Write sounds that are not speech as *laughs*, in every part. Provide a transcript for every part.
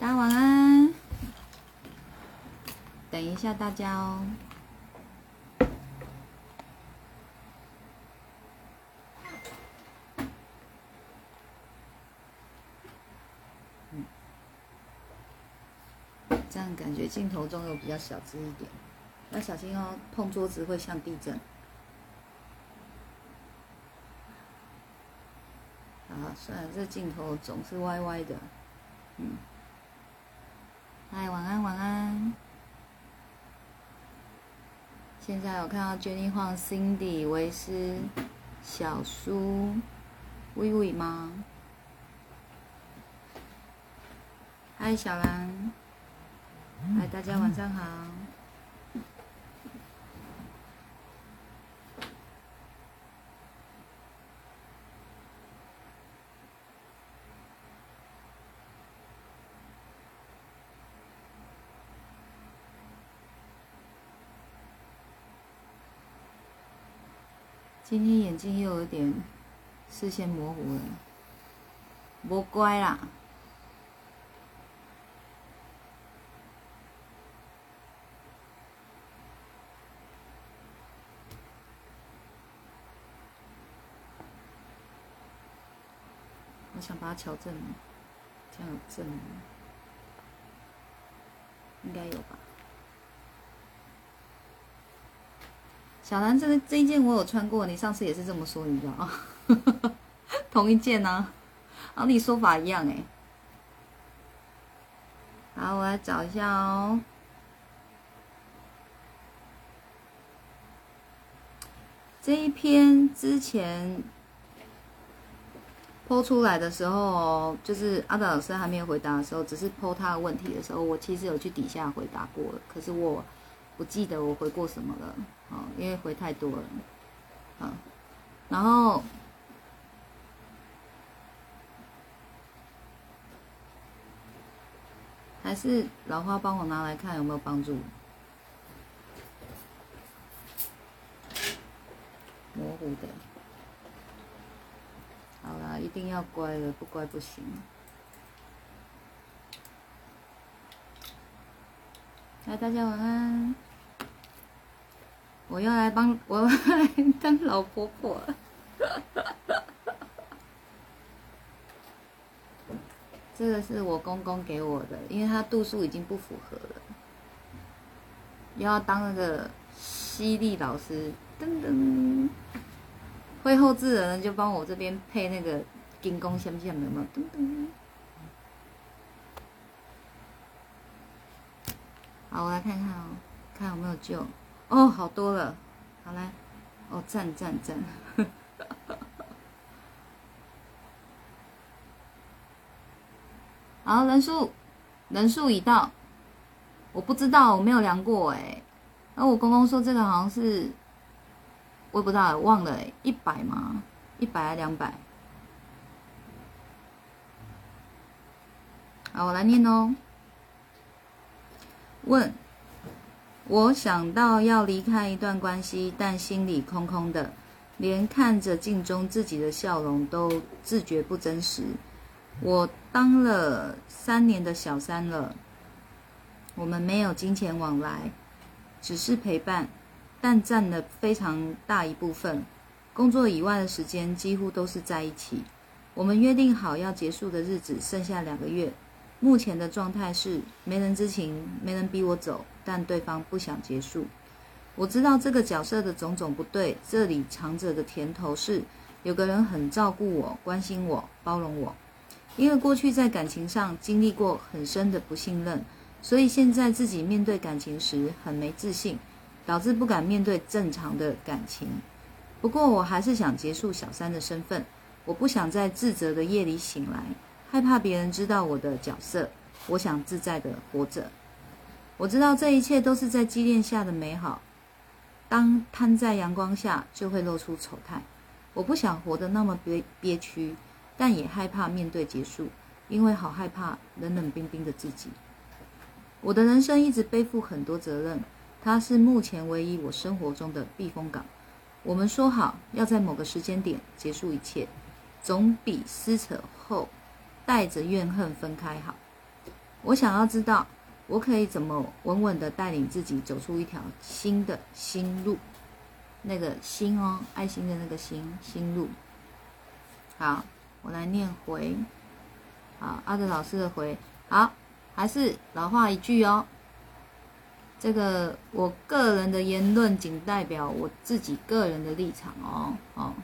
大家晚安。等一下大家哦。嗯，这样感觉镜头中有比较小只一点，要小心哦，碰桌子会像地震。啊，算了，这镜头总是歪歪的。嗯，嗨，晚安，晚安。现在有看到 Jenny Huang、Cindy、维斯、小苏、微微吗？嗨，小兰。嗨，大家晚上好。今天眼睛又有点视线模糊了，不乖啦。我想把它调正，这样正？应该有吧。小兰，这个这一件我有穿过，你上次也是这么说，你知道吗？*laughs* 同一件呢、啊你说法一样哎。好，我来找一下哦。这一篇之前剖出来的时候，就是阿达老师还没有回答的时候，只是剖他的问题的时候，我其实有去底下回答过了，可是我不记得我回过什么了，哦，因为回太多了，啊，然后还是老花帮我拿来看有没有帮助。模糊的，好啦，一定要乖了，不乖不行。来，大家晚安。我要来帮，我要来当老婆婆了。*laughs* 这个是我公公给我的，因为他度数已经不符合了，要当那个犀利老师，噔噔，会后置的人就帮我这边配那个金光相像有没有？噔噔。好，我来看看哦，看有没有救。哦，好多了。好来，哦，赞赞赞。*laughs* 好，人数人数已到，我不知道，我没有量过哎。那我公公说这个好像是，我也不知道，忘了哎，一百吗？一百还两百？好，我来念哦。问：我想到要离开一段关系，但心里空空的，连看着镜中自己的笑容都自觉不真实。我当了三年的小三了，我们没有金钱往来，只是陪伴，但占了非常大一部分。工作以外的时间几乎都是在一起。我们约定好要结束的日子剩下两个月。目前的状态是没人知情，没人逼我走，但对方不想结束。我知道这个角色的种种不对，这里藏着的甜头是有个人很照顾我、关心我、包容我。因为过去在感情上经历过很深的不信任，所以现在自己面对感情时很没自信，导致不敢面对正常的感情。不过我还是想结束小三的身份，我不想在自责的夜里醒来。害怕别人知道我的角色，我想自在的活着。我知道这一切都是在积淀下的美好，当摊在阳光下就会露出丑态。我不想活得那么憋憋屈，但也害怕面对结束，因为好害怕冷冷冰冰的自己。我的人生一直背负很多责任，它是目前唯一我生活中的避风港。我们说好要在某个时间点结束一切，总比撕扯后。带着怨恨分开好。我想要知道，我可以怎么稳稳的带领自己走出一条新的新路。那个心哦，爱心的那个心，心路。好，我来念回。好，阿德老师的回。好，还是老话一句哦。这个我个人的言论仅代表我自己个人的立场哦。哦，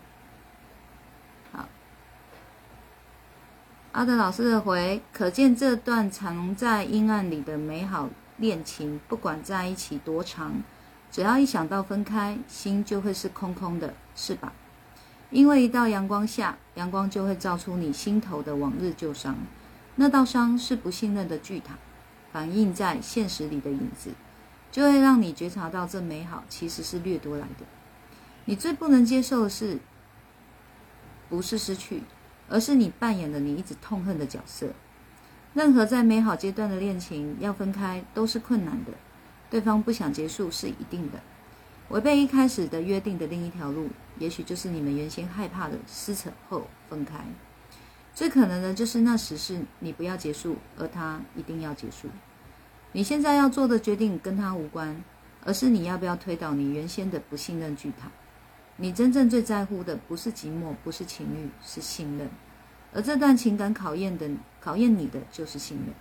阿德老师的回，可见这段藏在阴暗里的美好恋情，不管在一起多长。只要一想到分开，心就会是空空的，是吧？因为一到阳光下，阳光就会照出你心头的往日旧伤，那道伤是不信任的巨塔，反映在现实里的影子，就会让你觉察到这美好其实是掠夺来的。你最不能接受的是，不是失去，而是你扮演了你一直痛恨的角色。任何在美好阶段的恋情要分开，都是困难的。对方不想结束是一定的，违背一开始的约定的另一条路，也许就是你们原先害怕的撕扯后分开。最可能的就是那时是你不要结束，而他一定要结束。你现在要做的决定跟他无关，而是你要不要推倒你原先的不信任巨塔。你真正最在乎的不是寂寞，不是情欲，是信任。而这段情感考验的考验你的就是信任。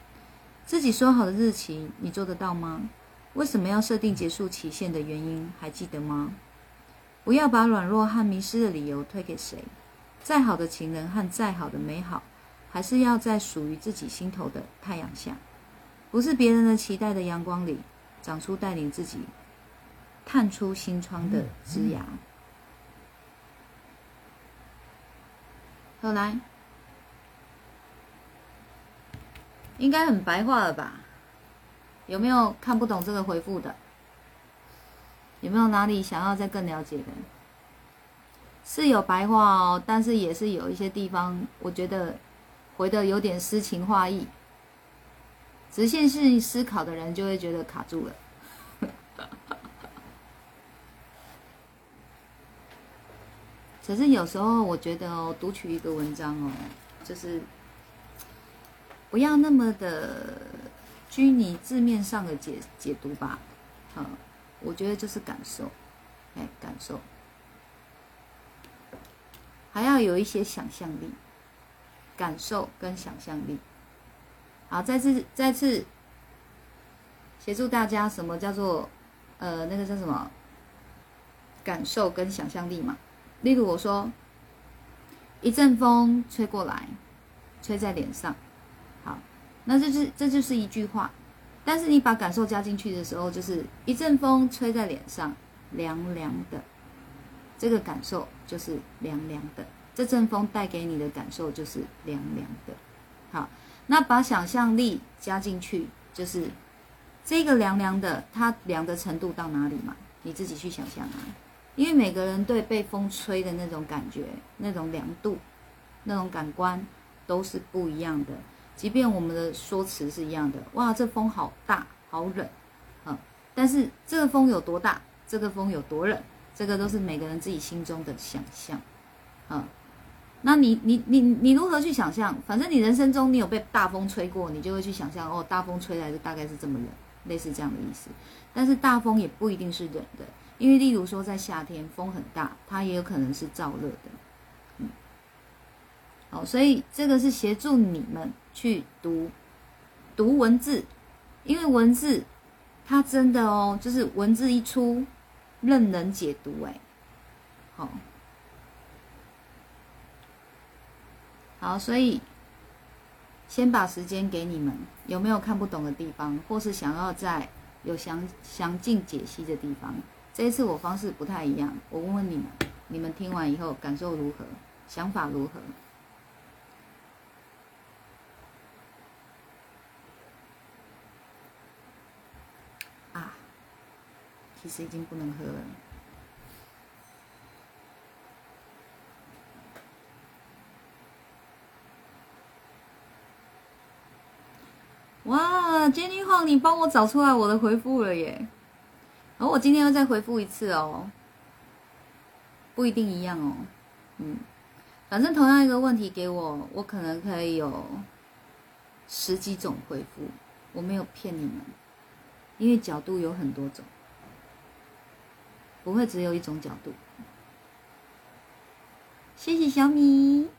自己说好的日期，你做得到吗？为什么要设定结束期限的原因还记得吗？不要把软弱和迷失的理由推给谁。再好的情人和再好的美好，还是要在属于自己心头的太阳下，不是别人的期待的阳光里，长出带领自己探出心窗的枝芽。后来，应该很白话了吧？有没有看不懂这个回复的？有没有哪里想要再更了解的？是有白话哦，但是也是有一些地方，我觉得回的有点诗情画意。直线性思考的人就会觉得卡住了。可是有时候我觉得哦，读取一个文章哦，就是不要那么的。拘泥字面上的解解读吧，好，我觉得就是感受，哎，感受，还要有一些想象力，感受跟想象力。好，再次再次协助大家，什么叫做呃那个叫什么感受跟想象力嘛？例如我说，一阵风吹过来，吹在脸上。好那这是这就是一句话，但是你把感受加进去的时候，就是一阵风吹在脸上，凉凉的，这个感受就是凉凉的。这阵风带给你的感受就是凉凉的。好，那把想象力加进去，就是这个凉凉的，它凉的程度到哪里嘛？你自己去想象啊。因为每个人对被风吹的那种感觉、那种凉度、那种感官都是不一样的。即便我们的说辞是一样的，哇，这风好大，好冷，嗯，但是这个风有多大，这个风有多冷，这个都是每个人自己心中的想象，嗯，那你你你你如何去想象？反正你人生中你有被大风吹过，你就会去想象，哦，大风吹来的大概是这么冷，类似这样的意思。但是大风也不一定是冷的，因为例如说在夏天风很大，它也有可能是燥热的。嗯好，所以这个是协助你们去读读文字，因为文字它真的哦，就是文字一出，任人解读哎。好，好，所以先把时间给你们，有没有看不懂的地方，或是想要在有详详尽解析的地方？这一次我方式不太一样，我问问你们，你们听完以后感受如何？想法如何？啊其实已经不能喝了。哇，Jenny Huang，你帮我找出来我的回复了耶！然后我今天要再回复一次哦，不一定一样哦。嗯，反正同样一个问题给我，我可能可以有十几种回复。我没有骗你们，因为角度有很多种，不会只有一种角度。谢谢小米。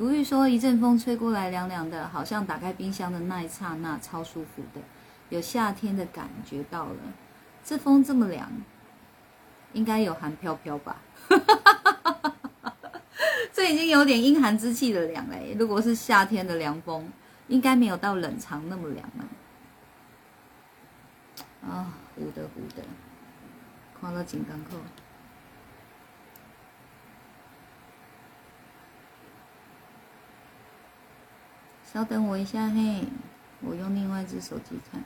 如玉说：“一阵风吹过来，凉凉的，好像打开冰箱的那一刹那，超舒服的，有夏天的感觉到了。这风这么凉，应该有寒飘飘吧？*laughs* 这已经有点阴寒之气的凉嘞。如果是夏天的凉风，应该没有到冷藏那么凉啊。啊，糊的糊的，看到金刚扣。”稍等我一下嘿，我用另外一只手机看。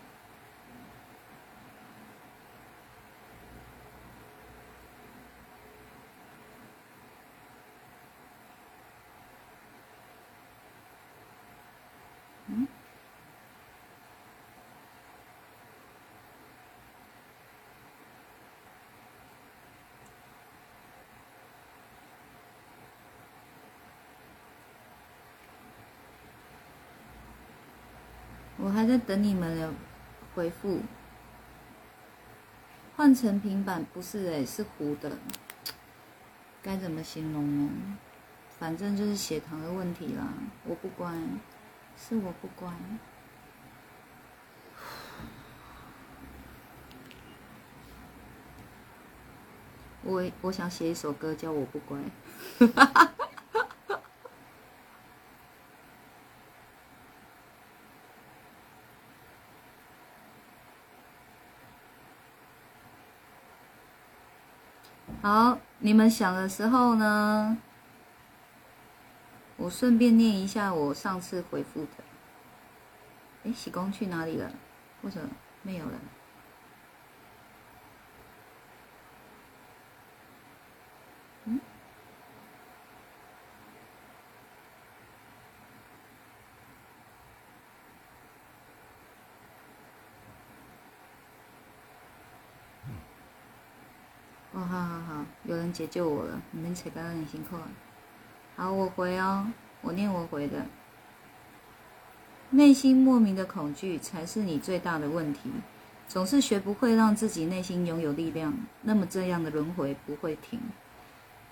我还在等你们的回复。换成平板不是哎，是糊的，该怎么形容呢？反正就是血糖的问题啦。我不乖，是我不乖。我我想写一首歌叫我不乖。好，你们想的时候呢，我顺便念一下我上次回复的。哎，喜公去哪里了？或者没有了？嗯？哦，好好好，有人解救我了，你们才刚刚很辛苦啊。好，我回哦，我念我回的。内心莫名的恐惧才是你最大的问题，总是学不会让自己内心拥有力量，那么这样的轮回不会停。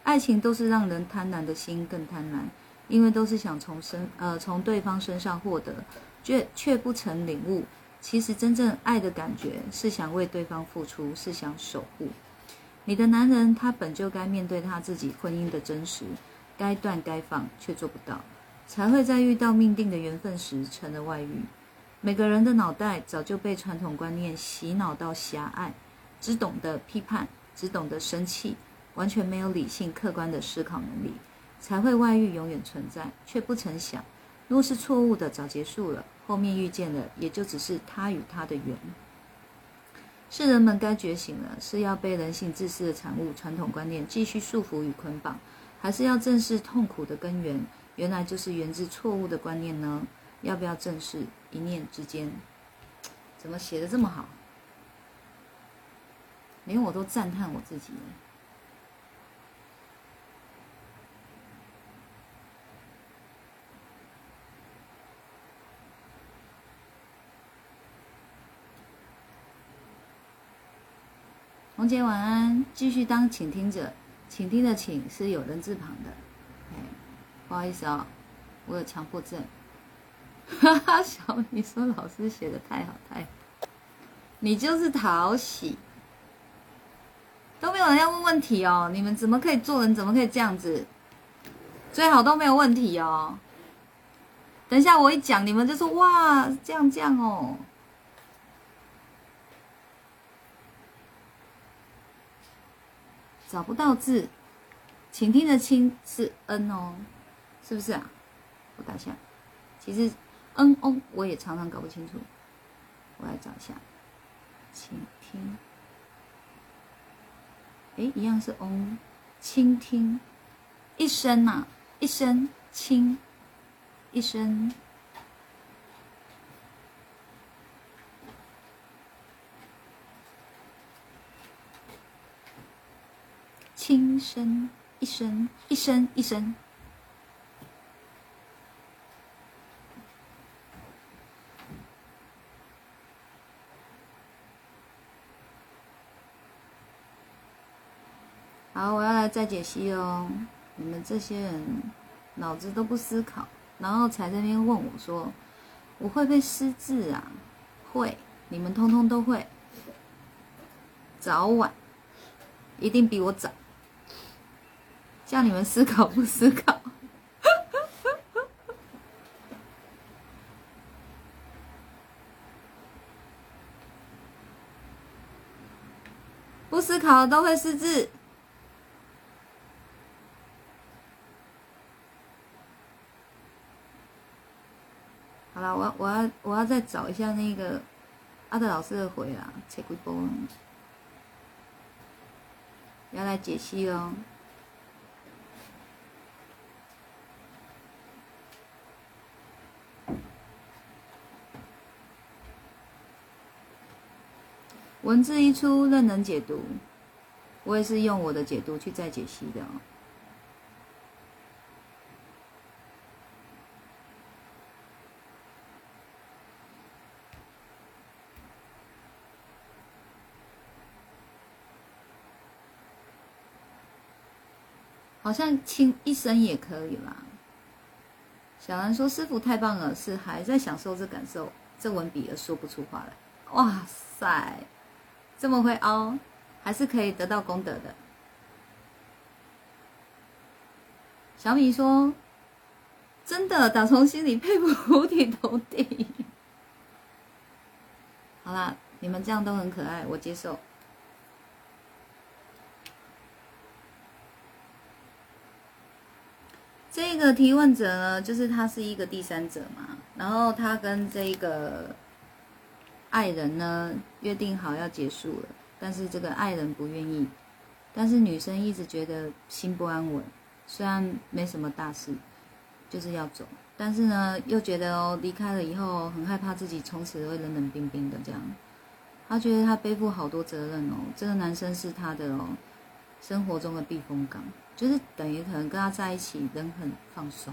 爱情都是让人贪婪的心更贪婪，因为都是想从身呃从对方身上获得，却却不曾领悟，其实真正爱的感觉是想为对方付出，是想守护。你的男人，他本就该面对他自己婚姻的真实，该断该放，却做不到，才会在遇到命定的缘分时成了外遇。每个人的脑袋早就被传统观念洗脑到狭隘，只懂得批判，只懂得生气，完全没有理性客观的思考能力，才会外遇永远存在，却不曾想，若是错误的早结束了，后面遇见的也就只是他与他的缘。是人们该觉醒了，是要被人性自私的产物、传统观念继续束缚与捆绑，还是要正视痛苦的根源？原来就是源自错误的观念呢？要不要正视？一念之间，怎么写的这么好？连我都赞叹我自己。红姐晚安，继续当倾听者。倾听的倾是有人字旁的，哎，不好意思哦，我有强迫症。哈哈，小米说老师写的太好太好，你就是讨喜，都没有人要问问题哦。你们怎么可以做人？怎么可以这样子？最好都没有问题哦。等一下我一讲，你们就说哇，这样这样哦。找不到字，请听的清是 n 哦，是不是啊？我打下，其实 n o 我也常常搞不清楚，我来找一下，请听，哎，一样是 o，倾听，一声呐，一声倾，一声。轻声一声一声一声。好，我要来再解析哦。你们这些人脑子都不思考，然后才在那边问我说：“我会不会失智啊？”会，你们通通都会，早晚一定比我早。叫你们思考不思考？*laughs* 不思考都会失智。好了，我我要我要再找一下那个阿德老师的回啊，切几波，要来解析喽。文字一出，任人解读。我也是用我的解读去再解析的。好像轻一声也可以啦。小兰说：“师傅太棒了，是还在享受这感受，这文笔而说不出话来。”哇塞，这么会凹，还是可以得到功德的。小米说：“真的，打从心里佩服五体投地。*laughs* ”好啦，你们这样都很可爱，我接受。这个提问者呢，就是他是一个第三者嘛，然后他跟这个爱人呢约定好要结束了，但是这个爱人不愿意，但是女生一直觉得心不安稳，虽然没什么大事，就是要走，但是呢又觉得哦离开了以后很害怕自己从此会冷冷冰冰的这样，她觉得她背负好多责任哦，这个男生是她的哦生活中的避风港。就是等于可能跟他在一起，人很放松，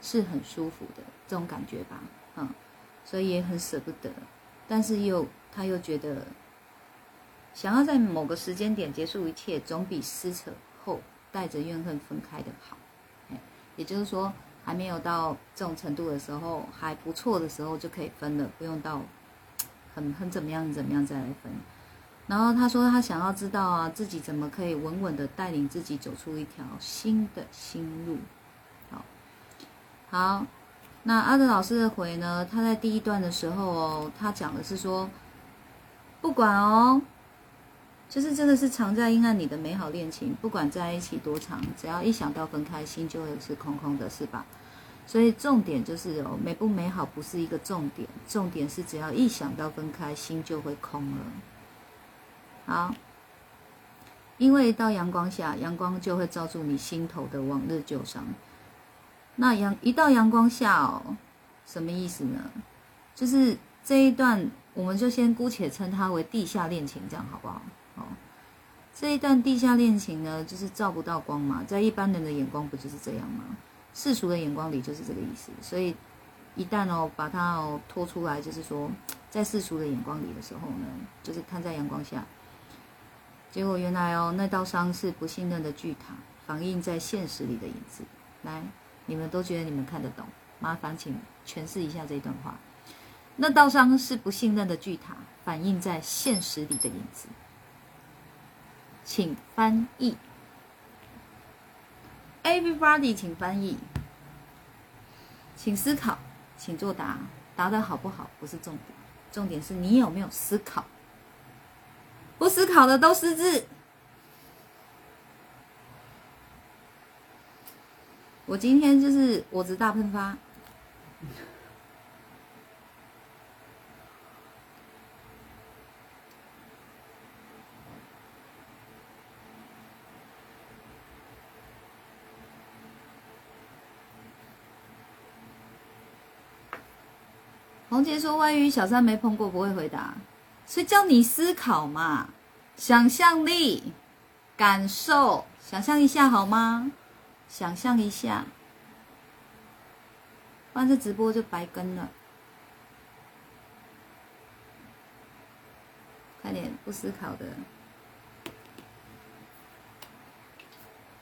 是很舒服的这种感觉吧，嗯，所以也很舍不得，但是又他又觉得，想要在某个时间点结束一切，总比撕扯后带着怨恨分开的好，也就是说，还没有到这种程度的时候，还不错的时候就可以分了，不用到很很怎么样怎么样再来分。然后他说，他想要知道啊，自己怎么可以稳稳的带领自己走出一条新的新路。好，好，那阿德老师的回呢？他在第一段的时候哦，他讲的是说，不管哦，就是真的是藏在阴暗里的美好恋情，不管在一起多长，只要一想到分开，心就会是空空的，是吧？所以重点就是哦，美不美好不是一个重点，重点是只要一想到分开，心就会空了。好，因为到阳光下，阳光就会照住你心头的往日旧伤。那阳一到阳光下哦，什么意思呢？就是这一段，我们就先姑且称它为地下恋情，这样好不好？好，这一段地下恋情呢，就是照不到光嘛，在一般人的眼光不就是这样吗？世俗的眼光里就是这个意思。所以一旦哦把它哦拖出来，就是说在世俗的眼光里的时候呢，就是看在阳光下。结果原来哦，那道伤是不信任的巨塔，反映在现实里的影子。来，你们都觉得你们看得懂？麻烦请诠释一下这段话。那道伤是不信任的巨塔，反映在现实里的影子。请翻译，Everybody，请翻译，请思考，请作答。答的好不好不是重点，重点是你有没有思考。不思考的都失智。我今天就是我子大喷发。红杰说：“外遇，小三没碰过，不会回答。”所以叫你思考嘛，想象力、感受，想象一下好吗？想象一下，不然这直播就白跟了。快点，不思考的。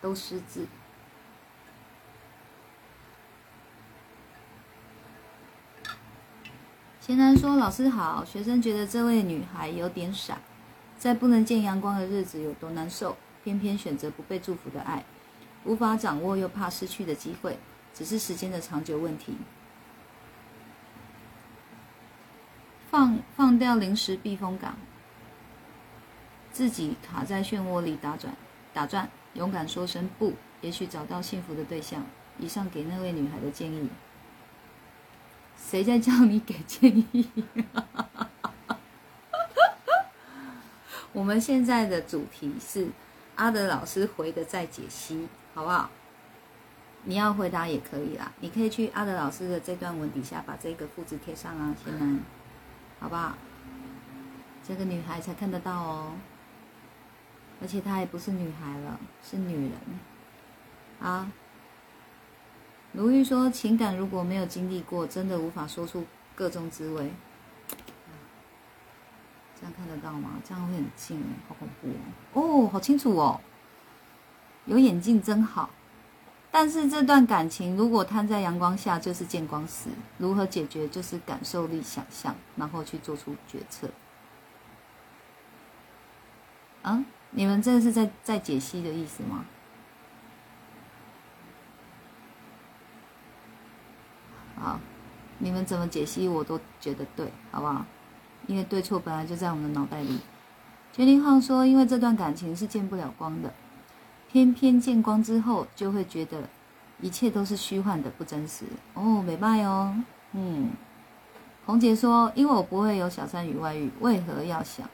都失字。贤男说：“老师好，学生觉得这位女孩有点傻，在不能见阳光的日子有多难受，偏偏选择不被祝福的爱，无法掌握又怕失去的机会，只是时间的长久问题。放放掉临时避风港，自己卡在漩涡里打转打转，勇敢说声不，也许找到幸福的对象。以上给那位女孩的建议。”谁在叫你给建议？*laughs* 我们现在的主题是阿德老师回的再解析，好不好？你要回答也可以啦，你可以去阿德老师的这段文底下把这个复制贴上啊，先来，好不好？这个女孩才看得到哦，而且她也不是女孩了，是女人，啊。卢玉说：“情感如果没有经历过，真的无法说出各种滋味。这样看得到吗？这样会很近哦，好恐怖哦！哦，好清楚哦，有眼镜真好。但是这段感情如果摊在阳光下，就是见光死。如何解决？就是感受力、想象，然后去做出决策。啊，你们这是在在解析的意思吗？”好，你们怎么解析我都觉得对，好不好？因为对错本来就在我们的脑袋里。决定号说，因为这段感情是见不了光的，偏偏见光之后就会觉得一切都是虚幻的、不真实。哦，美拜哦，嗯。红姐说，因为我不会有小三与外遇，为何要想？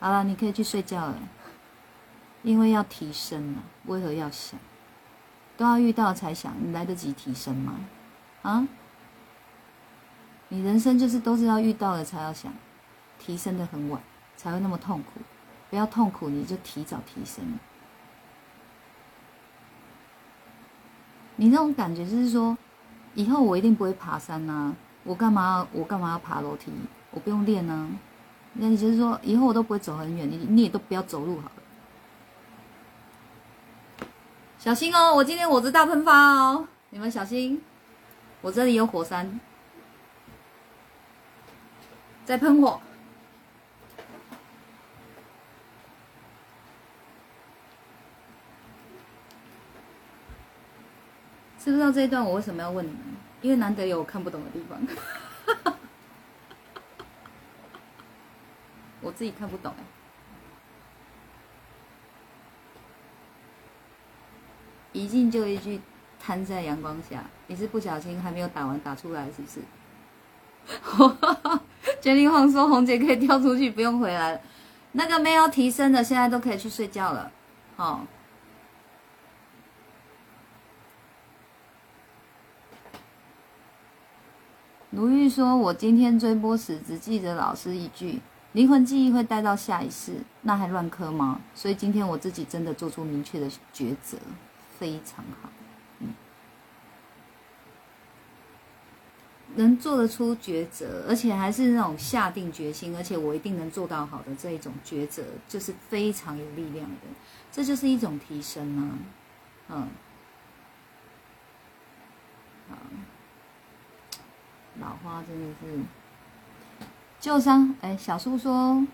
好了，你可以去睡觉了，因为要提升了，为何要想？都要遇到才想，你来得及提升吗？啊？你人生就是都是要遇到了才要想，提升的很晚，才会那么痛苦。不要痛苦，你就提早提升。你那种感觉就是说，以后我一定不会爬山呐，我干嘛我干嘛要爬楼梯？我不用练呢。那你就是说，以后我都不会走很远，你你也都不要走路好了。小心哦！我今天我是大喷发哦，你们小心！我这里有火山在喷火，知不知道这一段我为什么要问你们？因为难得有我看不懂的地方，*laughs* 我自己看不懂哎。一进就一句瘫在阳光下，你是不小心还没有打完打出来是不是？决定晃说红姐可以跳出去不用回来了，那个没有提升的现在都可以去睡觉了。好，卢玉说：“我今天追波时只记得老师一句，灵魂记忆会带到下一世，那还乱磕吗？所以今天我自己真的做出明确的抉择。”非常好，嗯，能做得出抉择，而且还是那种下定决心，而且我一定能做到好的这一种抉择，就是非常有力量的，这就是一种提升啊，嗯，好，老花真的是旧伤，哎，小叔说。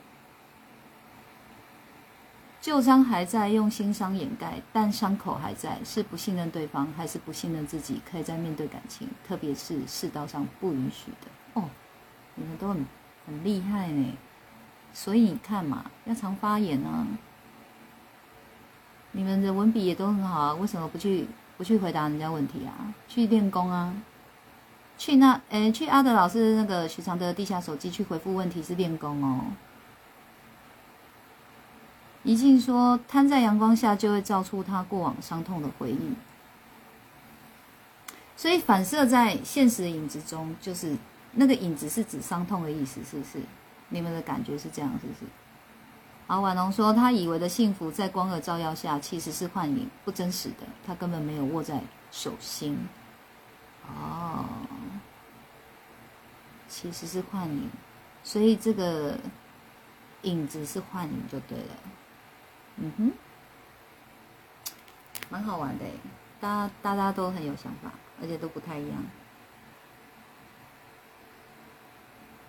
旧伤还在，用新伤掩盖，但伤口还在。是不信任对方，还是不信任自己？可以在面对感情，特别是世道上不允许的哦。你们都很很厉害呢，所以你看嘛，要常发言啊。你们的文笔也都很好啊，为什么不去不去回答人家问题啊？去练功啊？去那诶，去阿德老师那个许常德地下手机去回复问题是练功哦。一静说：“摊在阳光下，就会照出他过往伤痛的回忆，所以反射在现实的影子中，就是那个影子是指伤痛的意思，是不是？你们的感觉是这样，是不是？”好，婉龙说：“他以为的幸福，在光的照耀下，其实是幻影，不真实的，他根本没有握在手心。哦，其实是幻影，所以这个影子是幻影，就对了。”嗯哼，蛮好玩的，大家大家都很有想法，而且都不太一样。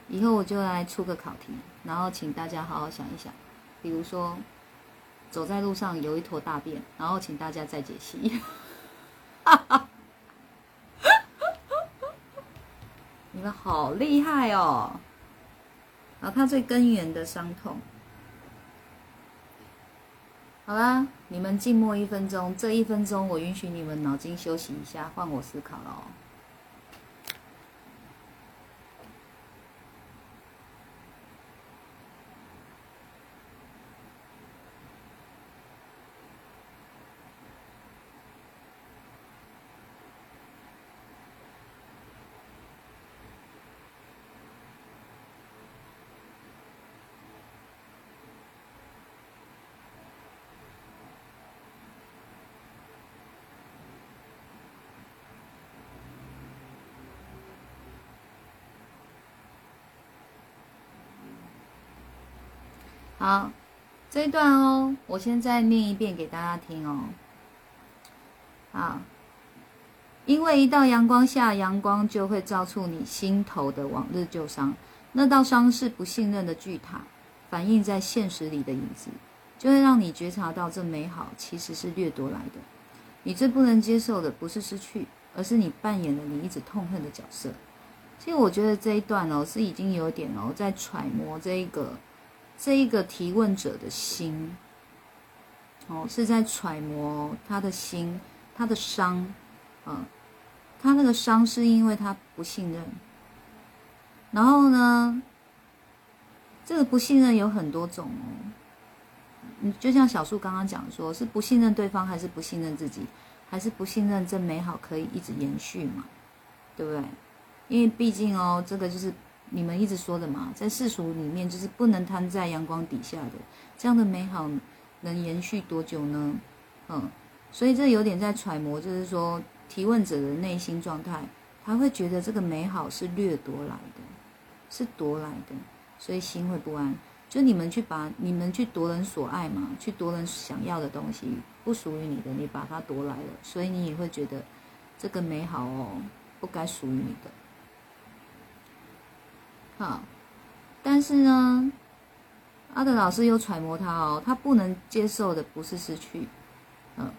以后我就来出个考题，然后请大家好好想一想。比如说，走在路上有一坨大便，然后请大家再解析。哈 *laughs* 哈好厉害哦！然后它最根源的伤痛。好啦，你们静默一分钟，这一分钟我允许你们脑筋休息一下，换我思考了哦。好，这一段哦，我先再念一遍给大家听哦。好，因为一到阳光下，阳光就会照出你心头的往日旧伤。那道伤是不信任的巨塔，反映在现实里的影子，就会让你觉察到这美好其实是掠夺来的。你最不能接受的不是失去，而是你扮演了你一直痛恨的角色。其实我觉得这一段哦，是已经有点哦，在揣摩这一个。这一个提问者的心，哦，是在揣摩他的心，他的伤，嗯，他那个伤是因为他不信任。然后呢，这个不信任有很多种哦。你就像小树刚刚讲说，是不信任对方，还是不信任自己，还是不信任这美好可以一直延续嘛？对不对？因为毕竟哦，这个就是。你们一直说的嘛，在世俗里面就是不能摊在阳光底下的，这样的美好能延续多久呢？嗯，所以这有点在揣摩，就是说提问者的内心状态，他会觉得这个美好是掠夺来的，是夺来的，所以心会不安。就你们去把你们去夺人所爱嘛，去夺人想要的东西，不属于你的，你把它夺来了，所以你也会觉得这个美好哦，不该属于你的。好，但是呢，阿德老师又揣摩他哦，他不能接受的不是失去，嗯，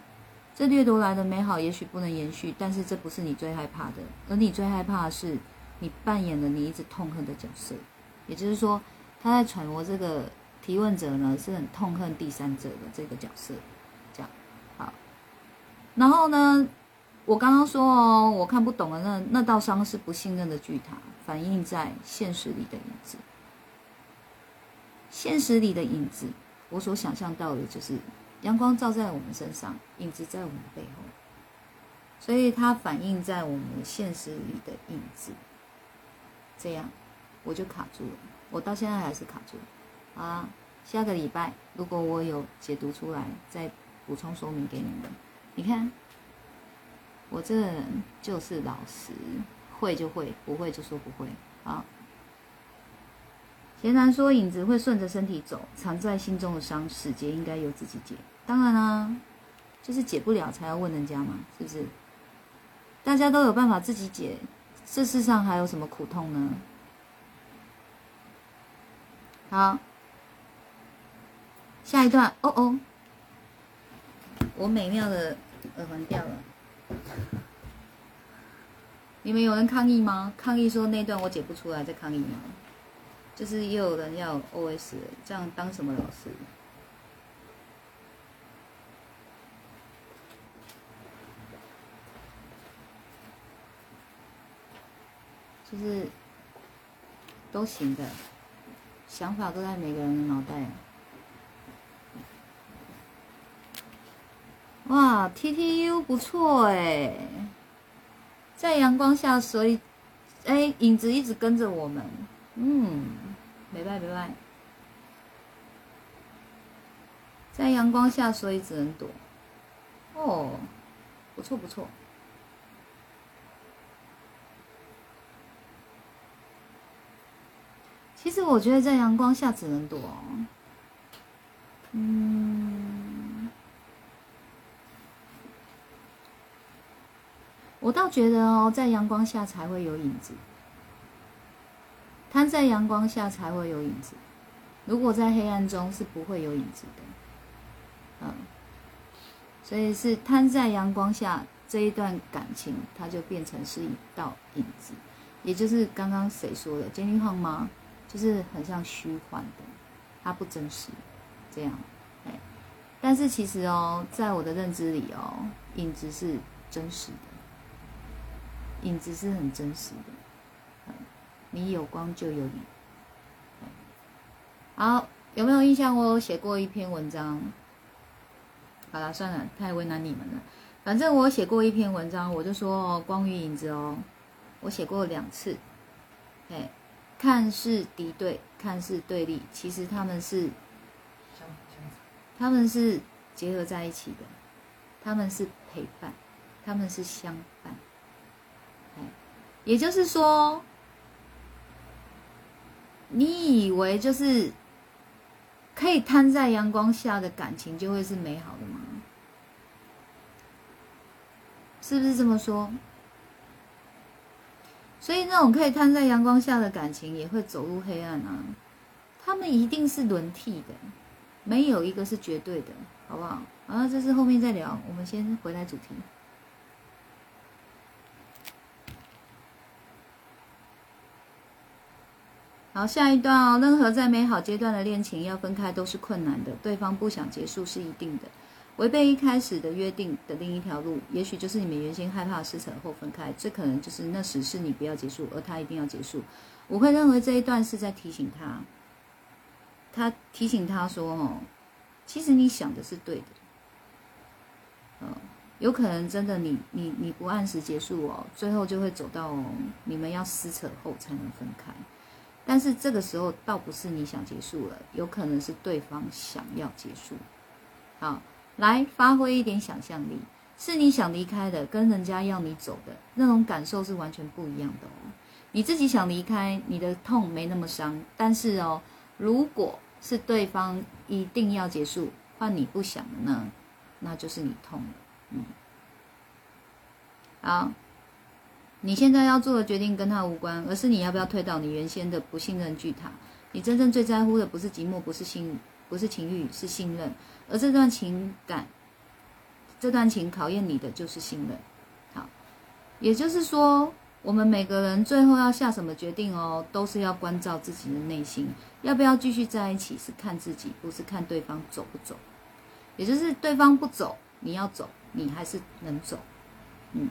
这掠夺来的美好也许不能延续，但是这不是你最害怕的，而你最害怕的是你扮演了你一直痛恨的角色，也就是说，他在揣摩这个提问者呢是很痛恨第三者的这个角色，这样。好，然后呢，我刚刚说哦，我看不懂的那那道伤是不信任的巨塔。反映在现实里的影子，现实里的影子，我所想象到的就是阳光照在我们身上，影子在我们背后，所以它反映在我们现实里的影子，这样我就卡住了，我到现在还是卡住。啊，下个礼拜如果我有解读出来，再补充说明给你们。你看，我这个人就是老实。会就会，不会就说不会。好，贤男说影子会顺着身体走，藏在心中的伤，死结应该由自己解。当然啦，就是解不了才要问人家嘛，是不是？大家都有办法自己解，这世上还有什么苦痛呢？好，下一段。哦哦，我美妙的耳环掉了。你们有人抗议吗？抗议说那段我解不出来，在抗议吗？就是也有人要 O S，这样当什么老师？就是都行的，想法都在每个人的脑袋。哇，T T U 不错哎。在阳光下，所以，哎，影子一直跟着我们。嗯，没拜没拜。在阳光下，所以只能躲。哦，不错不错。其实我觉得在阳光下只能躲。嗯。我倒觉得哦，在阳光下才会有影子，摊在阳光下才会有影子。如果在黑暗中是不会有影子的，嗯，所以是摊在阳光下这一段感情，它就变成是一道影子，也就是刚刚谁说的金玉晃吗？就是很像虚幻的，它不真实，这样，哎，但是其实哦，在我的认知里哦，影子是真实的，影子是很真实的，你有光就有影。好，有没有印象？我写过一篇文章。好了，算了，太为难你们了。反正我写过一篇文章，我就说哦，光与影子哦，我写过两次。哎，看似敌对，看似对立，其实他们是他们是结合在一起的，他们是陪伴，他们是相。也就是说，你以为就是。可以摊在阳光下的感情就会是美好的吗？是不是这么说？所以那种可以摊在阳光下的感情也会走入黑暗啊！他们一定是轮替的，没有一个是绝对的，好不好？啊，这是后面再聊，我们先回来主题。好，下一段哦。任何在美好阶段的恋情要分开都是困难的，对方不想结束是一定的。违背一开始的约定的另一条路，也许就是你们原先害怕撕扯后分开，这可能就是那时是你不要结束，而他一定要结束。我会认为这一段是在提醒他，他提醒他说：“哦，其实你想的是对的。”嗯，有可能真的你你你不按时结束哦，最后就会走到你们要撕扯后才能分开。但是这个时候倒不是你想结束了，有可能是对方想要结束。好，来发挥一点想象力，是你想离开的，跟人家要你走的那种感受是完全不一样的哦。你自己想离开，你的痛没那么伤，但是哦，如果是对方一定要结束，换你不想呢，那就是你痛了。嗯，好。你现在要做的决定跟他无关，而是你要不要推到你原先的不信任巨塔。你真正最在乎的不是寂寞，不是信，不是情欲，是信任。而这段情感，这段情考验你的就是信任。好，也就是说，我们每个人最后要下什么决定哦，都是要关照自己的内心，要不要继续在一起，是看自己，不是看对方走不走。也就是对方不走，你要走，你还是能走。嗯。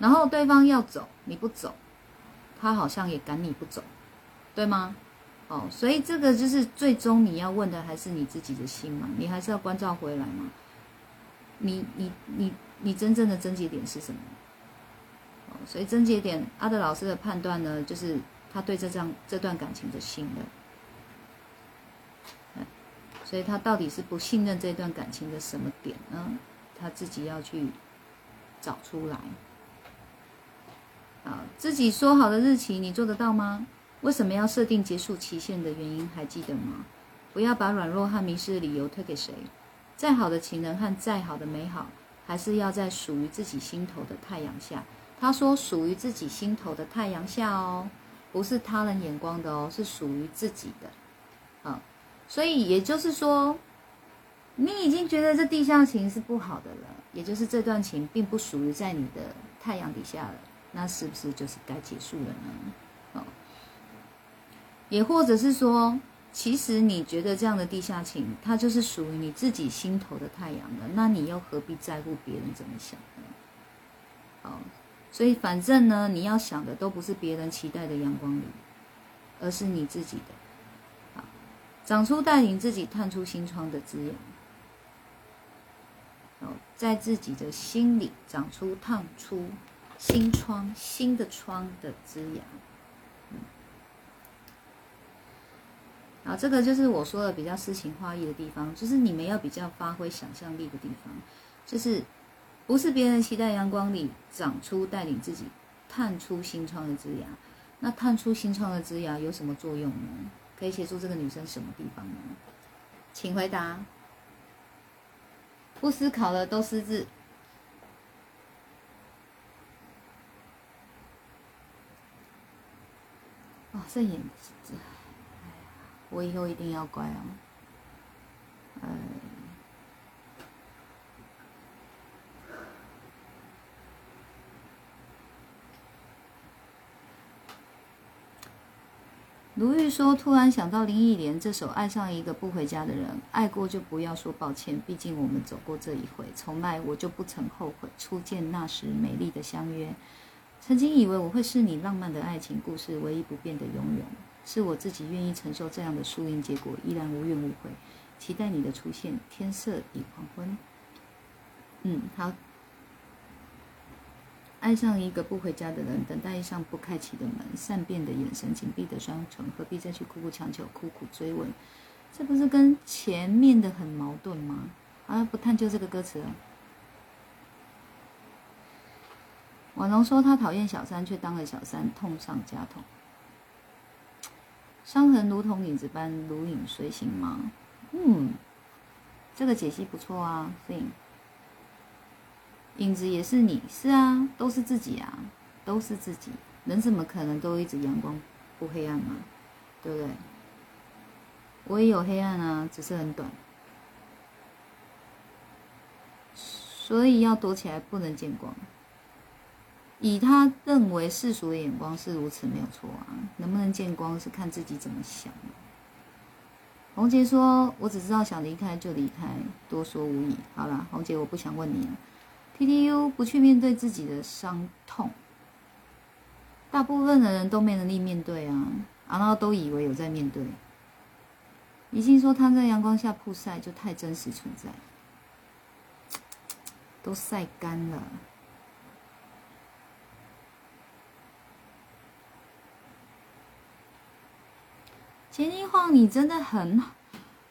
然后对方要走，你不走，他好像也赶你不走，对吗？哦，所以这个就是最终你要问的还是你自己的心嘛，你还是要关照回来嘛。你你你你真正的症结点是什么？哦，所以症结点，阿德老师的判断呢，就是他对这张这段感情的信任。所以他到底是不信任这段感情的什么点呢？他自己要去找出来。啊，自己说好的日期你做得到吗？为什么要设定结束期限的原因还记得吗？不要把软弱和迷失的理由推给谁。再好的情人和再好的美好，还是要在属于自己心头的太阳下。他说属于自己心头的太阳下哦，不是他人眼光的哦，是属于自己的。啊，所以也就是说，你已经觉得这地下情是不好的了，也就是这段情并不属于在你的太阳底下了。那是不是就是该结束了呢？哦，也或者是说，其实你觉得这样的地下情，它就是属于你自己心头的太阳了，那你又何必在乎别人怎么想呢？好，所以反正呢，你要想的都不是别人期待的阳光里，而是你自己的。好，长出带领自己探出心窗的滋养。哦，在自己的心里长出探出。新窗，新的窗的滋养。嗯，好，这个就是我说的比较诗情画意的地方，就是你们要比较发挥想象力的地方，就是不是别人期待阳光里长出带领自己探出新窗的枝芽。那探出新窗的枝芽有什么作用呢？可以协助这个女生什么地方呢？请回答。不思考的都失智。啊，这眼，这，我以后一定要乖啊。呃，卢玉说：“突然想到林忆莲这首《爱上一个不回家的人》，爱过就不要说抱歉，毕竟我们走过这一回。从来我就不曾后悔初见那时美丽的相约。曾经以为我会是你浪漫的爱情故事唯一不变的永远，是我自己愿意承受这样的输赢结果，依然无怨无悔。”期待你的出现。天色已黄昏。嗯，好。爱上一个不回家的人，等待一扇不开启的门，善变的眼神，紧闭的双唇，何必再去苦苦强求、苦苦追问？这不是跟前面的很矛盾吗？啊，不探究这个歌词了。婉容说她讨厌小三，却当了小三，痛上加痛。伤痕如同影子般如影随形吗？嗯，这个解析不错啊，影影子也是你，是啊，都是自己啊，都是自己，人怎么可能都一直阳光不黑暗嘛，对不对？我也有黑暗啊，只是很短，所以要躲起来，不能见光。以他认为世俗的眼光是如此，没有错啊，能不能见光是看自己怎么想。红姐说：“我只知道想离开就离开，多说无益。”好了，红姐，我不想问你了。T T U 不去面对自己的伤痛，大部分的人都没能力面对啊，然后都以为有在面对。已经说摊在阳光下曝晒就太真实存在，都晒干了。钱一晃，你真的很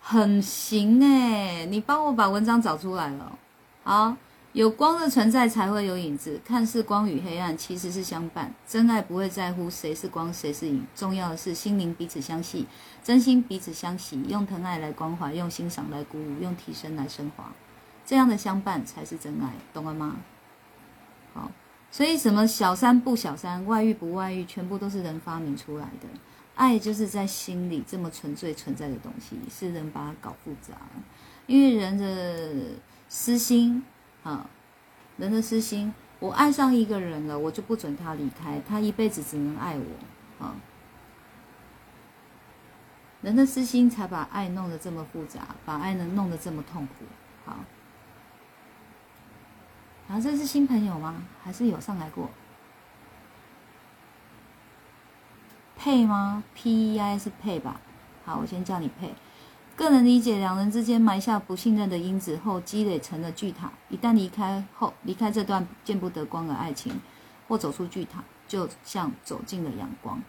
很行哎！你帮我把文章找出来了。好，有光的存在才会有影子，看似光与黑暗其实是相伴。真爱不会在乎谁是光谁是影，重要的是心灵彼此相系，真心彼此相惜，用疼爱来关怀，用欣赏来鼓舞，用提升来升华，这样的相伴才是真爱，懂了吗？好，所以什么小三不小三，外遇不外遇，全部都是人发明出来的。爱就是在心里这么纯粹存在的东西，是人把它搞复杂了。因为人的私心啊，人的私心，我爱上一个人了，我就不准他离开，他一辈子只能爱我啊。人的私心才把爱弄得这么复杂，把爱呢弄得这么痛苦。好，啊，这是新朋友吗？还是有上来过？配吗？P E I 是配吧。好，我先叫你配。个人理解，两人之间埋下不信任的因子后，积累成了巨塔。一旦离开后，离开这段见不得光的爱情，或走出巨塔，就像走进了阳光。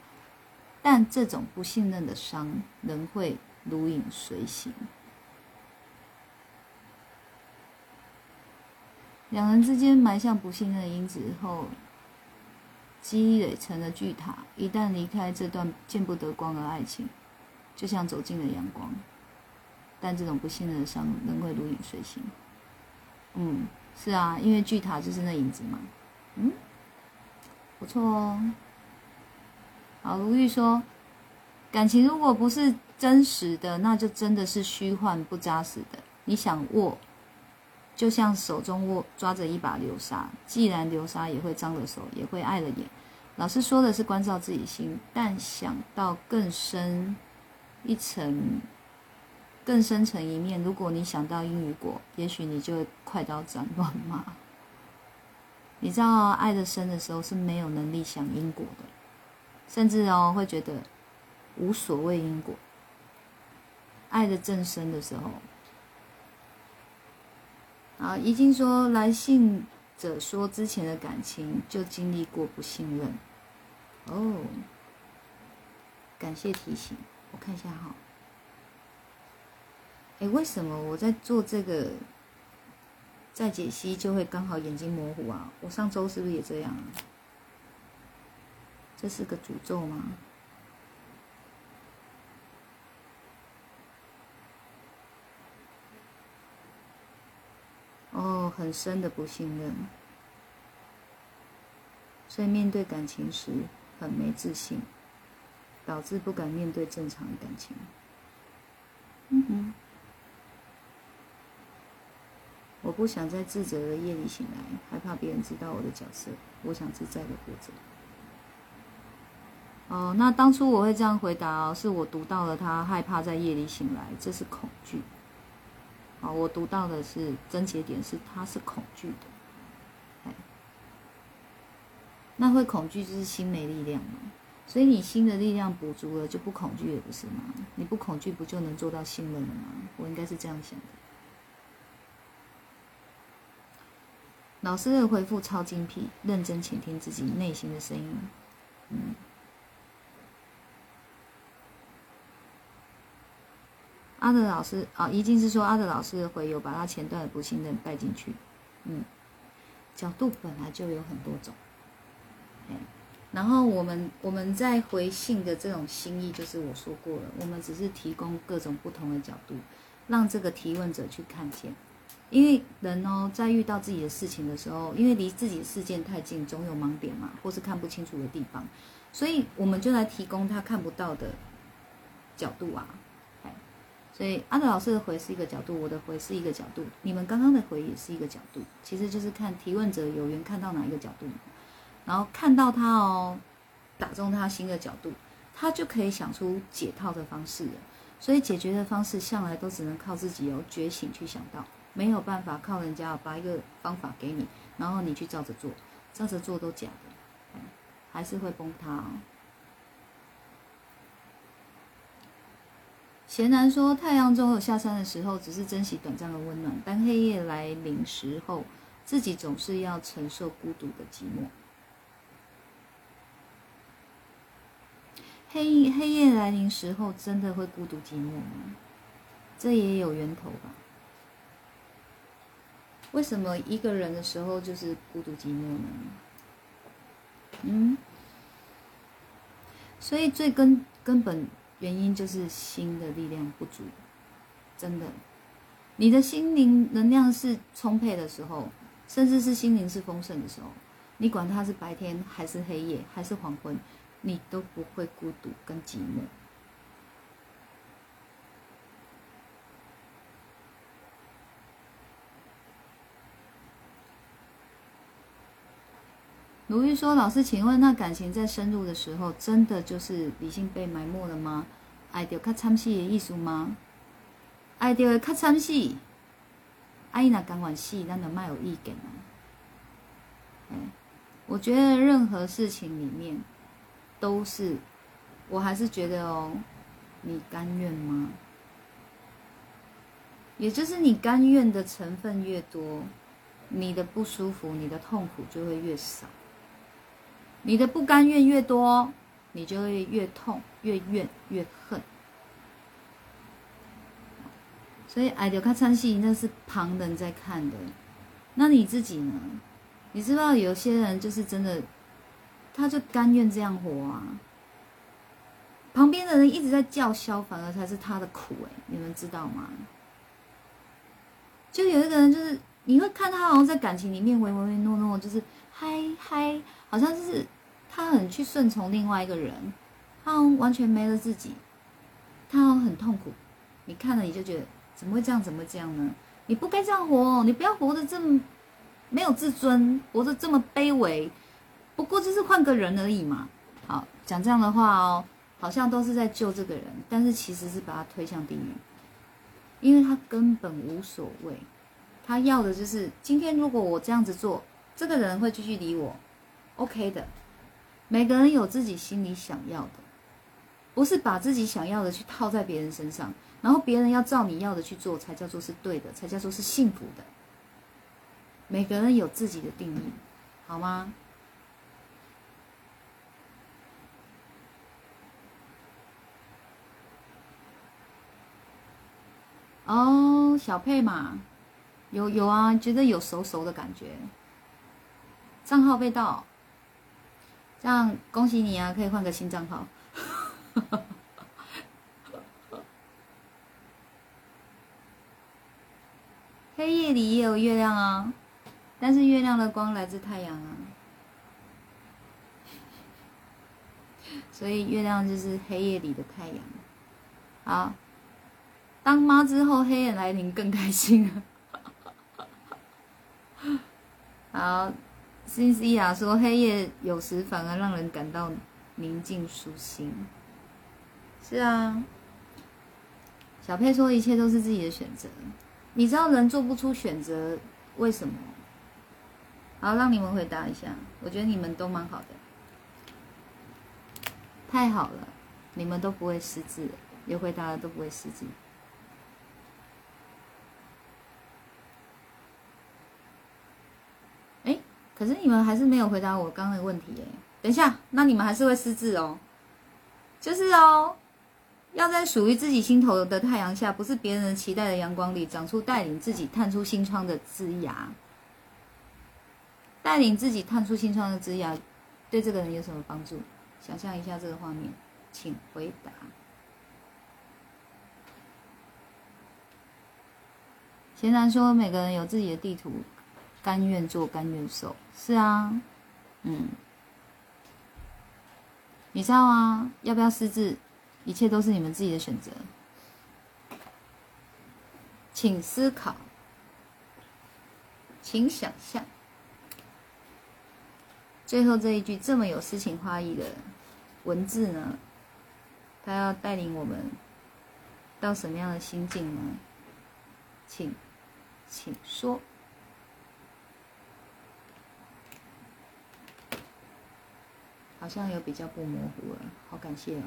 但这种不信任的伤，仍会如影随形。两人之间埋下不信任的因子后。积累成了巨塔，一旦离开这段见不得光的爱情，就像走进了阳光。但这种不信任的伤仍会如影随形。嗯，是啊，因为巨塔就是那影子嘛。嗯，不错哦。好，如玉说，感情如果不是真实的，那就真的是虚幻不扎实的。你想握，就像手中握抓着一把流沙，既然流沙也会脏了手，也会碍了眼。老师说的是关照自己心，但想到更深一层、更深层一面，如果你想到因与果，也许你就快刀斩乱麻。你知道，爱的深的时候是没有能力想因果的，甚至哦会觉得无所谓因果。爱的正深的时候。啊，已经说来信者说之前的感情就经历过不信任，哦，感谢提醒，我看一下哈。哎，为什么我在做这个在解析就会刚好眼睛模糊啊？我上周是不是也这样啊？这是个诅咒吗？哦，很深的不信任，所以面对感情时很没自信。导致不敢面对正常的感情。嗯哼，我不想在自责的夜里醒来，害怕别人知道我的角色。我想自在的活着。哦，那当初我会这样回答哦，是我读到了他害怕在夜里醒来，这是恐惧。啊，我读到的是症结点是他是恐惧的。哎那会恐惧就是心没力量嘛，所以你心的力量补足了，就不恐惧了，不是吗？你不恐惧，不就能做到信任了吗？我应该是这样想的。老师的回复超精辟，认真倾听自己内心的声音。嗯。阿德老师啊，一定是说阿德老师的回有把他前段的不信任带进去。嗯，角度本来就有很多种。然后我们我们在回信的这种心意，就是我说过了，我们只是提供各种不同的角度，让这个提问者去看见。因为人哦，在遇到自己的事情的时候，因为离自己的事件太近，总有盲点嘛，或是看不清楚的地方，所以我们就来提供他看不到的角度啊。所以阿德老师的回是一个角度，我的回是一个角度，你们刚刚的回也是一个角度，其实就是看提问者有缘看到哪一个角度。然后看到他哦，打中他心的角度，他就可以想出解套的方式了。所以解决的方式向来都只能靠自己哦，觉醒去想到，没有办法靠人家把一个方法给你，然后你去照着做，照着做都假的，还是会崩塌哦。贤男说，太阳总有下山的时候，只是珍惜短暂的温暖。当黑夜来临时候，自己总是要承受孤独的寂寞。黑黑夜来临时候，真的会孤独寂寞吗？这也有源头吧？为什么一个人的时候就是孤独寂寞呢？嗯，所以最根根本原因就是心的力量不足，真的，你的心灵能量是充沛的时候，甚至是心灵是丰盛的时候，你管它是白天还是黑夜还是黄昏。你都不会孤独跟寂寞。鲁豫说：“老师，请问那感情在深入的时候，真的就是理性被埋没了吗？爱到较惨死的意思吗？爱到较惨死，爱那敢管死，咱就卖有意见啊。我觉得任何事情里面。”都是，我还是觉得哦，你甘愿吗？也就是你甘愿的成分越多，你的不舒服、你的痛苦就会越少；你的不甘愿越多，你就会越痛、越怨、越恨。所以，爱丢看唱戏那是旁人在看的，那你自己呢？你知道有些人就是真的。他就甘愿这样活啊！旁边的人一直在叫嚣，反而才是他的苦哎，你们知道吗？就有一个人，就是你会看他好像在感情里面唯唯诺诺，就是嗨嗨，好像就是他很去顺从另外一个人，他完全没了自己，他很痛苦。你看了你就觉得怎么会这样？怎么会这样呢？你不该这样活，你不要活得这么没有自尊，活得这么卑微。不过就是换个人而已嘛。好，讲这样的话哦，好像都是在救这个人，但是其实是把他推向地狱，因为他根本无所谓，他要的就是今天如果我这样子做，这个人会继续理我，OK 的。每个人有自己心里想要的，不是把自己想要的去套在别人身上，然后别人要照你要的去做，才叫做是对的，才叫做是幸福的。每个人有自己的定义，好吗？哦，小佩嘛，有有啊，觉得有熟熟的感觉。账号被盗，这样恭喜你啊，可以换个新账号。*laughs* 黑夜里也有月亮啊，但是月亮的光来自太阳啊。*laughs* 所以月亮就是黑夜里的太阳。好，当妈之后，黑夜来临更开心啊！*laughs* 好，辛思雅说，黑夜有时反而让人感到宁静舒心。是啊，小佩说，一切都是自己的选择。你知道人做不出选择，为什么？好，让你们回答一下。我觉得你们都蛮好的，太好了，你们都不会失智，有回答的都不会失智。哎，可是你们还是没有回答我刚刚的问题耶。等一下，那你们还是会失智哦。就是哦，要在属于自己心头的太阳下，不是别人期待的阳光里，长出带领自己探出心窗的枝芽。带领自己探出心窗的枝芽，对这个人有什么帮助？想象一下这个画面，请回答。贤然说：“每个人有自己的地图，甘愿做，甘愿受。”是啊，嗯，你知道啊？要不要失智？一切都是你们自己的选择，请思考，请想象。最后这一句这么有诗情画意的文字呢，它要带领我们到什么样的心境呢？请，请说。好像有比较不模糊了，好感谢哦。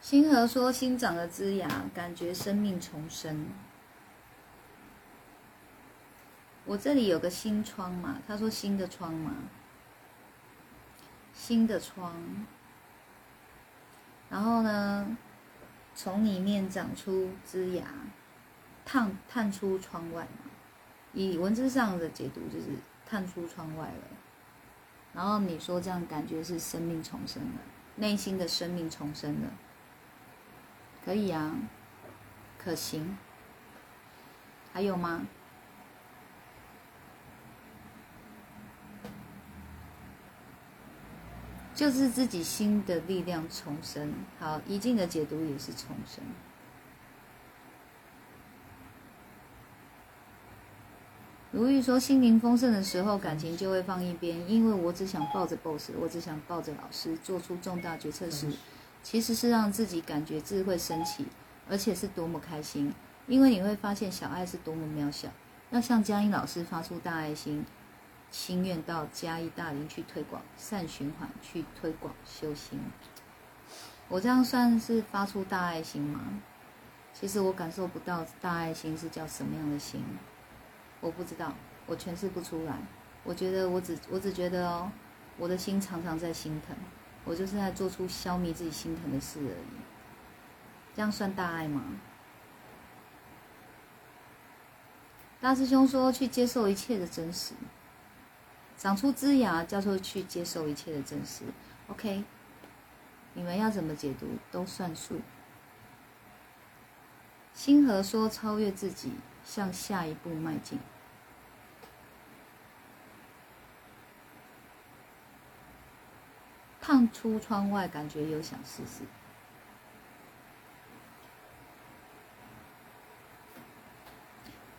星河说：“新长的枝芽，感觉生命重生。”我这里有个新窗嘛，他说新的窗嘛，新的窗。然后呢，从里面长出枝芽，探探出窗外嘛。以文字上的解读，就是探出窗外了。然后你说这样感觉是生命重生了，内心的生命重生了。可以啊，可行。还有吗？就是自己心的力量重生。好，一静的解读也是重生。如玉说：“心灵丰盛的时候，感情就会放一边，因为我只想抱着 BOSS，我只想抱着老师，做出重大决策时。”其实是让自己感觉智慧升起，而且是多么开心，因为你会发现小爱是多么渺小。要向佳音老师发出大爱心，心愿到嘉义大林去推广善循环，去推广修心。我这样算是发出大爱心吗？其实我感受不到大爱心是叫什么样的心，我不知道，我诠释不出来。我觉得我只我只觉得哦，我的心常常在心疼。我就是在做出消灭自己心疼的事而已，这样算大爱吗？大师兄说：“去接受一切的真实，长出枝芽，叫做去接受一切的真实。” OK，你们要怎么解读都算数。星河说：“超越自己，向下一步迈进。”探出窗外，感觉有想试试。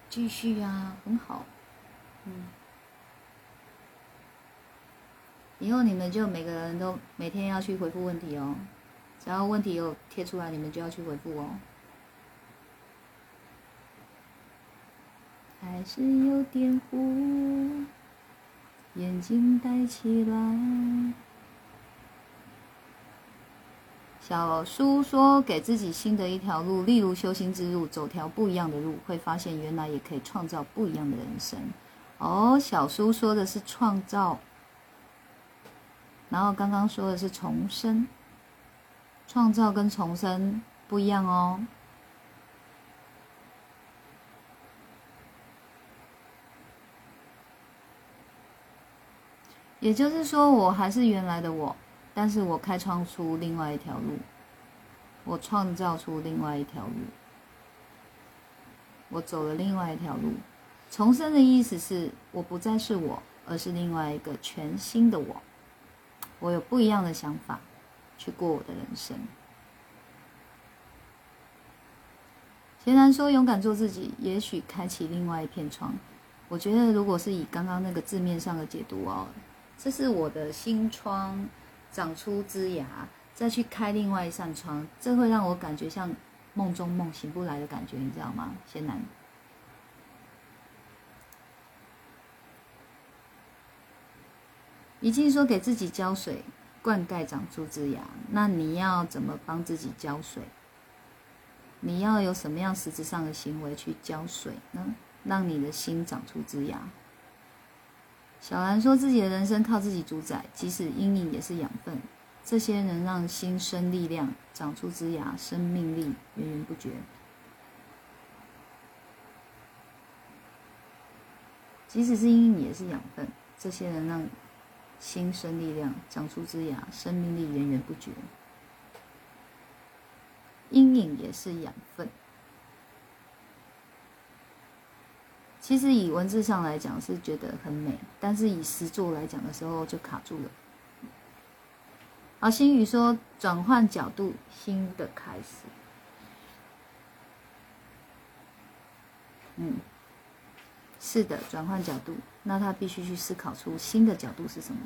继续啊，很好。嗯，以后你们就每个人都每天要去回复问题哦。只要问题有贴出来，你们就要去回复哦。还是有点糊，眼睛戴起来。小叔说：“给自己新的一条路，例如修心之路，走条不一样的路，会发现原来也可以创造不一样的人生。”哦，小叔说的是创造，然后刚刚说的是重生，创造跟重生不一样哦。也就是说，我还是原来的我，但是我开创出另外一条路，我创造出另外一条路，我走了另外一条路。重生的意思是我不再是我，而是另外一个全新的我。我有不一样的想法，去过我的人生。贤南说：“勇敢做自己，也许开启另外一片窗。”我觉得，如果是以刚刚那个字面上的解读哦，这是我的新窗长出枝芽，再去开另外一扇窗，这会让我感觉像梦中梦醒不来的感觉，你知道吗？贤南。已经说给自己浇水、灌溉、长出枝芽，那你要怎么帮自己浇水？你要有什么样实质上的行为去浇水呢？让你的心长出枝芽。小兰说自己的人生靠自己主宰，即使阴影也是养分，这些能让心生力量、长出枝芽，生命力源源不绝。即使是阴影也是养分，这些能让。新生力量，长出枝芽，生命力源源不绝。阴影也是养分。其实以文字上来讲是觉得很美，但是以实作来讲的时候就卡住了。好，心语说转换角度，新的开始。嗯。是的，转换角度，那他必须去思考出新的角度是什么。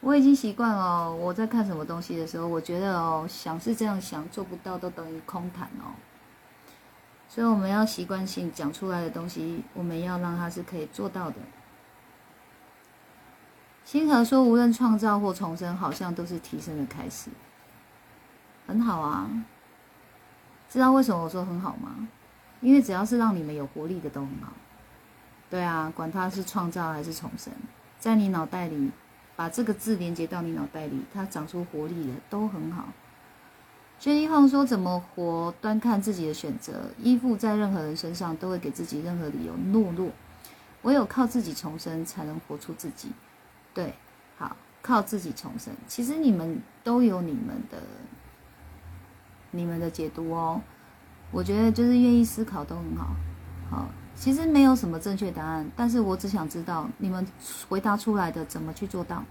我已经习惯了，我在看什么东西的时候，我觉得哦，想是这样想，做不到都等于空谈哦。所以我们要习惯性讲出来的东西，我们要让它是可以做到的。星河说，无论创造或重生，好像都是提升的开始，很好啊。知道为什么我说很好吗？因为只要是让你们有活力的都很好。对啊，管它是创造还是重生，在你脑袋里把这个字连接到你脑袋里，它长出活力的都很好。薛一晃说：“怎么活，端看自己的选择。依附在任何人身上，都会给自己任何理由懦弱。唯有靠自己重生，才能活出自己。”对，好，靠自己重生。其实你们都有你们的。你们的解读哦，我觉得就是愿意思考都很好。好，其实没有什么正确答案，但是我只想知道你们回答出来的怎么去做到。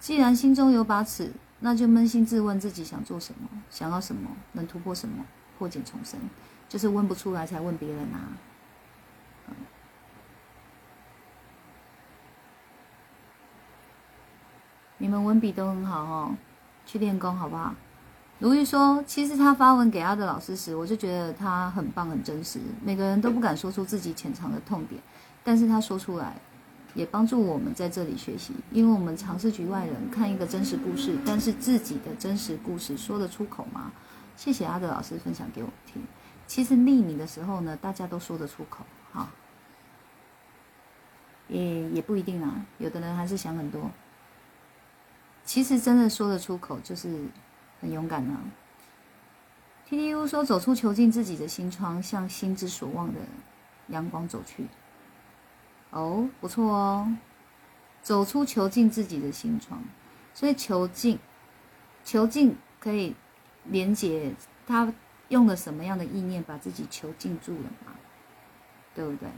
既然心中有把尺，那就扪心自问自己想做什么，想要什么，能突破什么，破茧重生，就是问不出来才问别人啊。你们文笔都很好哦，去练功好不好？如玉说：“其实他发文给他的老师时，我就觉得他很棒、很真实。每个人都不敢说出自己潜藏的痛点，但是他说出来，也帮助我们在这里学习。因为我们尝试局外人看一个真实故事，但是自己的真实故事说得出口吗？谢谢阿德老师分享给我听。其实匿名的时候呢，大家都说得出口，哈，也也不一定啊。有的人还是想很多。其实真的说得出口，就是。”很勇敢呢。T T U 说：“走出囚禁自己的心窗，向心之所望的阳光走去。”哦，不错哦，走出囚禁自己的心窗，所以囚禁，囚禁可以连接他用了什么样的意念把自己囚禁住了嘛？对不对？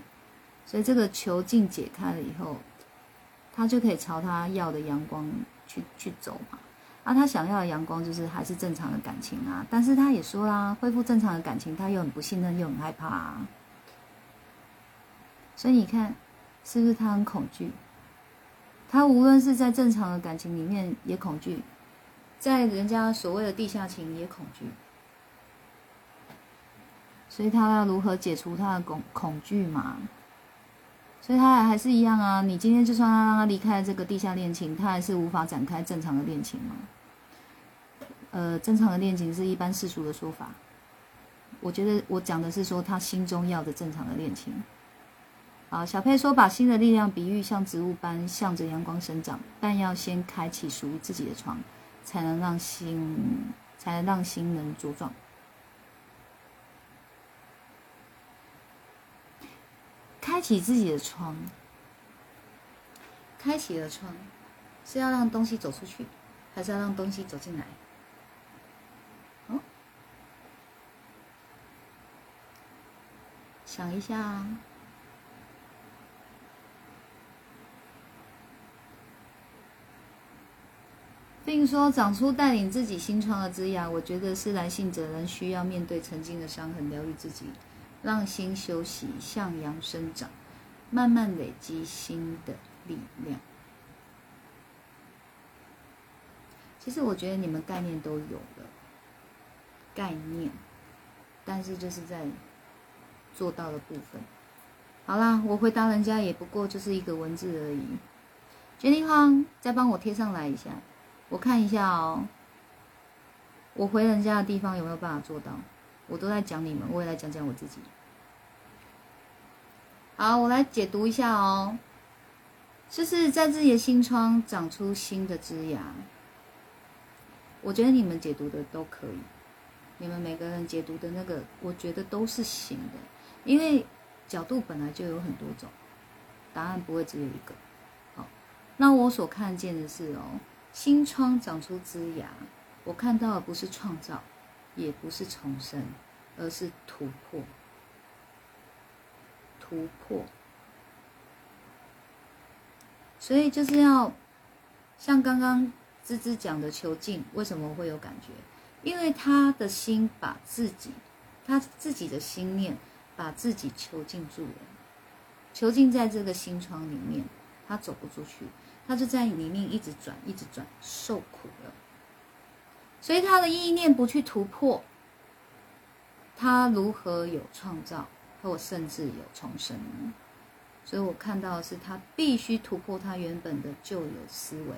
所以这个囚禁解开了以后，他就可以朝他要的阳光去去走嘛。啊，他想要的阳光就是还是正常的感情啊，但是他也说啦，恢复正常的感情，他又很不信任，又很害怕，啊。所以你看，是不是他很恐惧？他无论是在正常的感情里面也恐惧，在人家所谓的地下情也恐惧，所以他要如何解除他的恐恐惧嘛？所以他还是一样啊！你今天就算让他离开这个地下恋情，他还是无法展开正常的恋情吗？呃，正常的恋情是一般世俗的说法。我觉得我讲的是说他心中要的正常的恋情。啊，小佩说把新的力量比喻像植物般向着阳光生长，但要先开启属于自己的窗，才能让心，才能让心能茁壮。开启自己的窗，开启了窗，是要让东西走出去，还是要让东西走进来？哦，想一下。并说长出带领自己新创的枝芽，我觉得是男性者人需要面对曾经的伤痕，疗愈自己，让心休息，向阳生长，慢慢累积新的力量。其实我觉得你们概念都有了，概念，但是就是在做到的部分。好啦，我回答人家也不过就是一个文字而已。决定方再帮我贴上来一下。我看一下哦，我回人家的地方有没有办法做到？我都在讲你们，我也来讲讲我自己。好，我来解读一下哦，就是在自己的心窗长出新的枝芽。我觉得你们解读的都可以，你们每个人解读的那个，我觉得都是行的，因为角度本来就有很多种，答案不会只有一个。好，那我所看见的是哦。新窗长出枝芽，我看到的不是创造，也不是重生，而是突破。突破。所以就是要像刚刚芝芝讲的囚禁，为什么会有感觉？因为他的心把自己，他自己的心念把自己囚禁住了，囚禁在这个心窗里面，他走不出去。他就在里面一直转，一直转，受苦了。所以他的意念不去突破，他如何有创造，或甚至有重生？所以我看到的是，他必须突破他原本的旧有思维，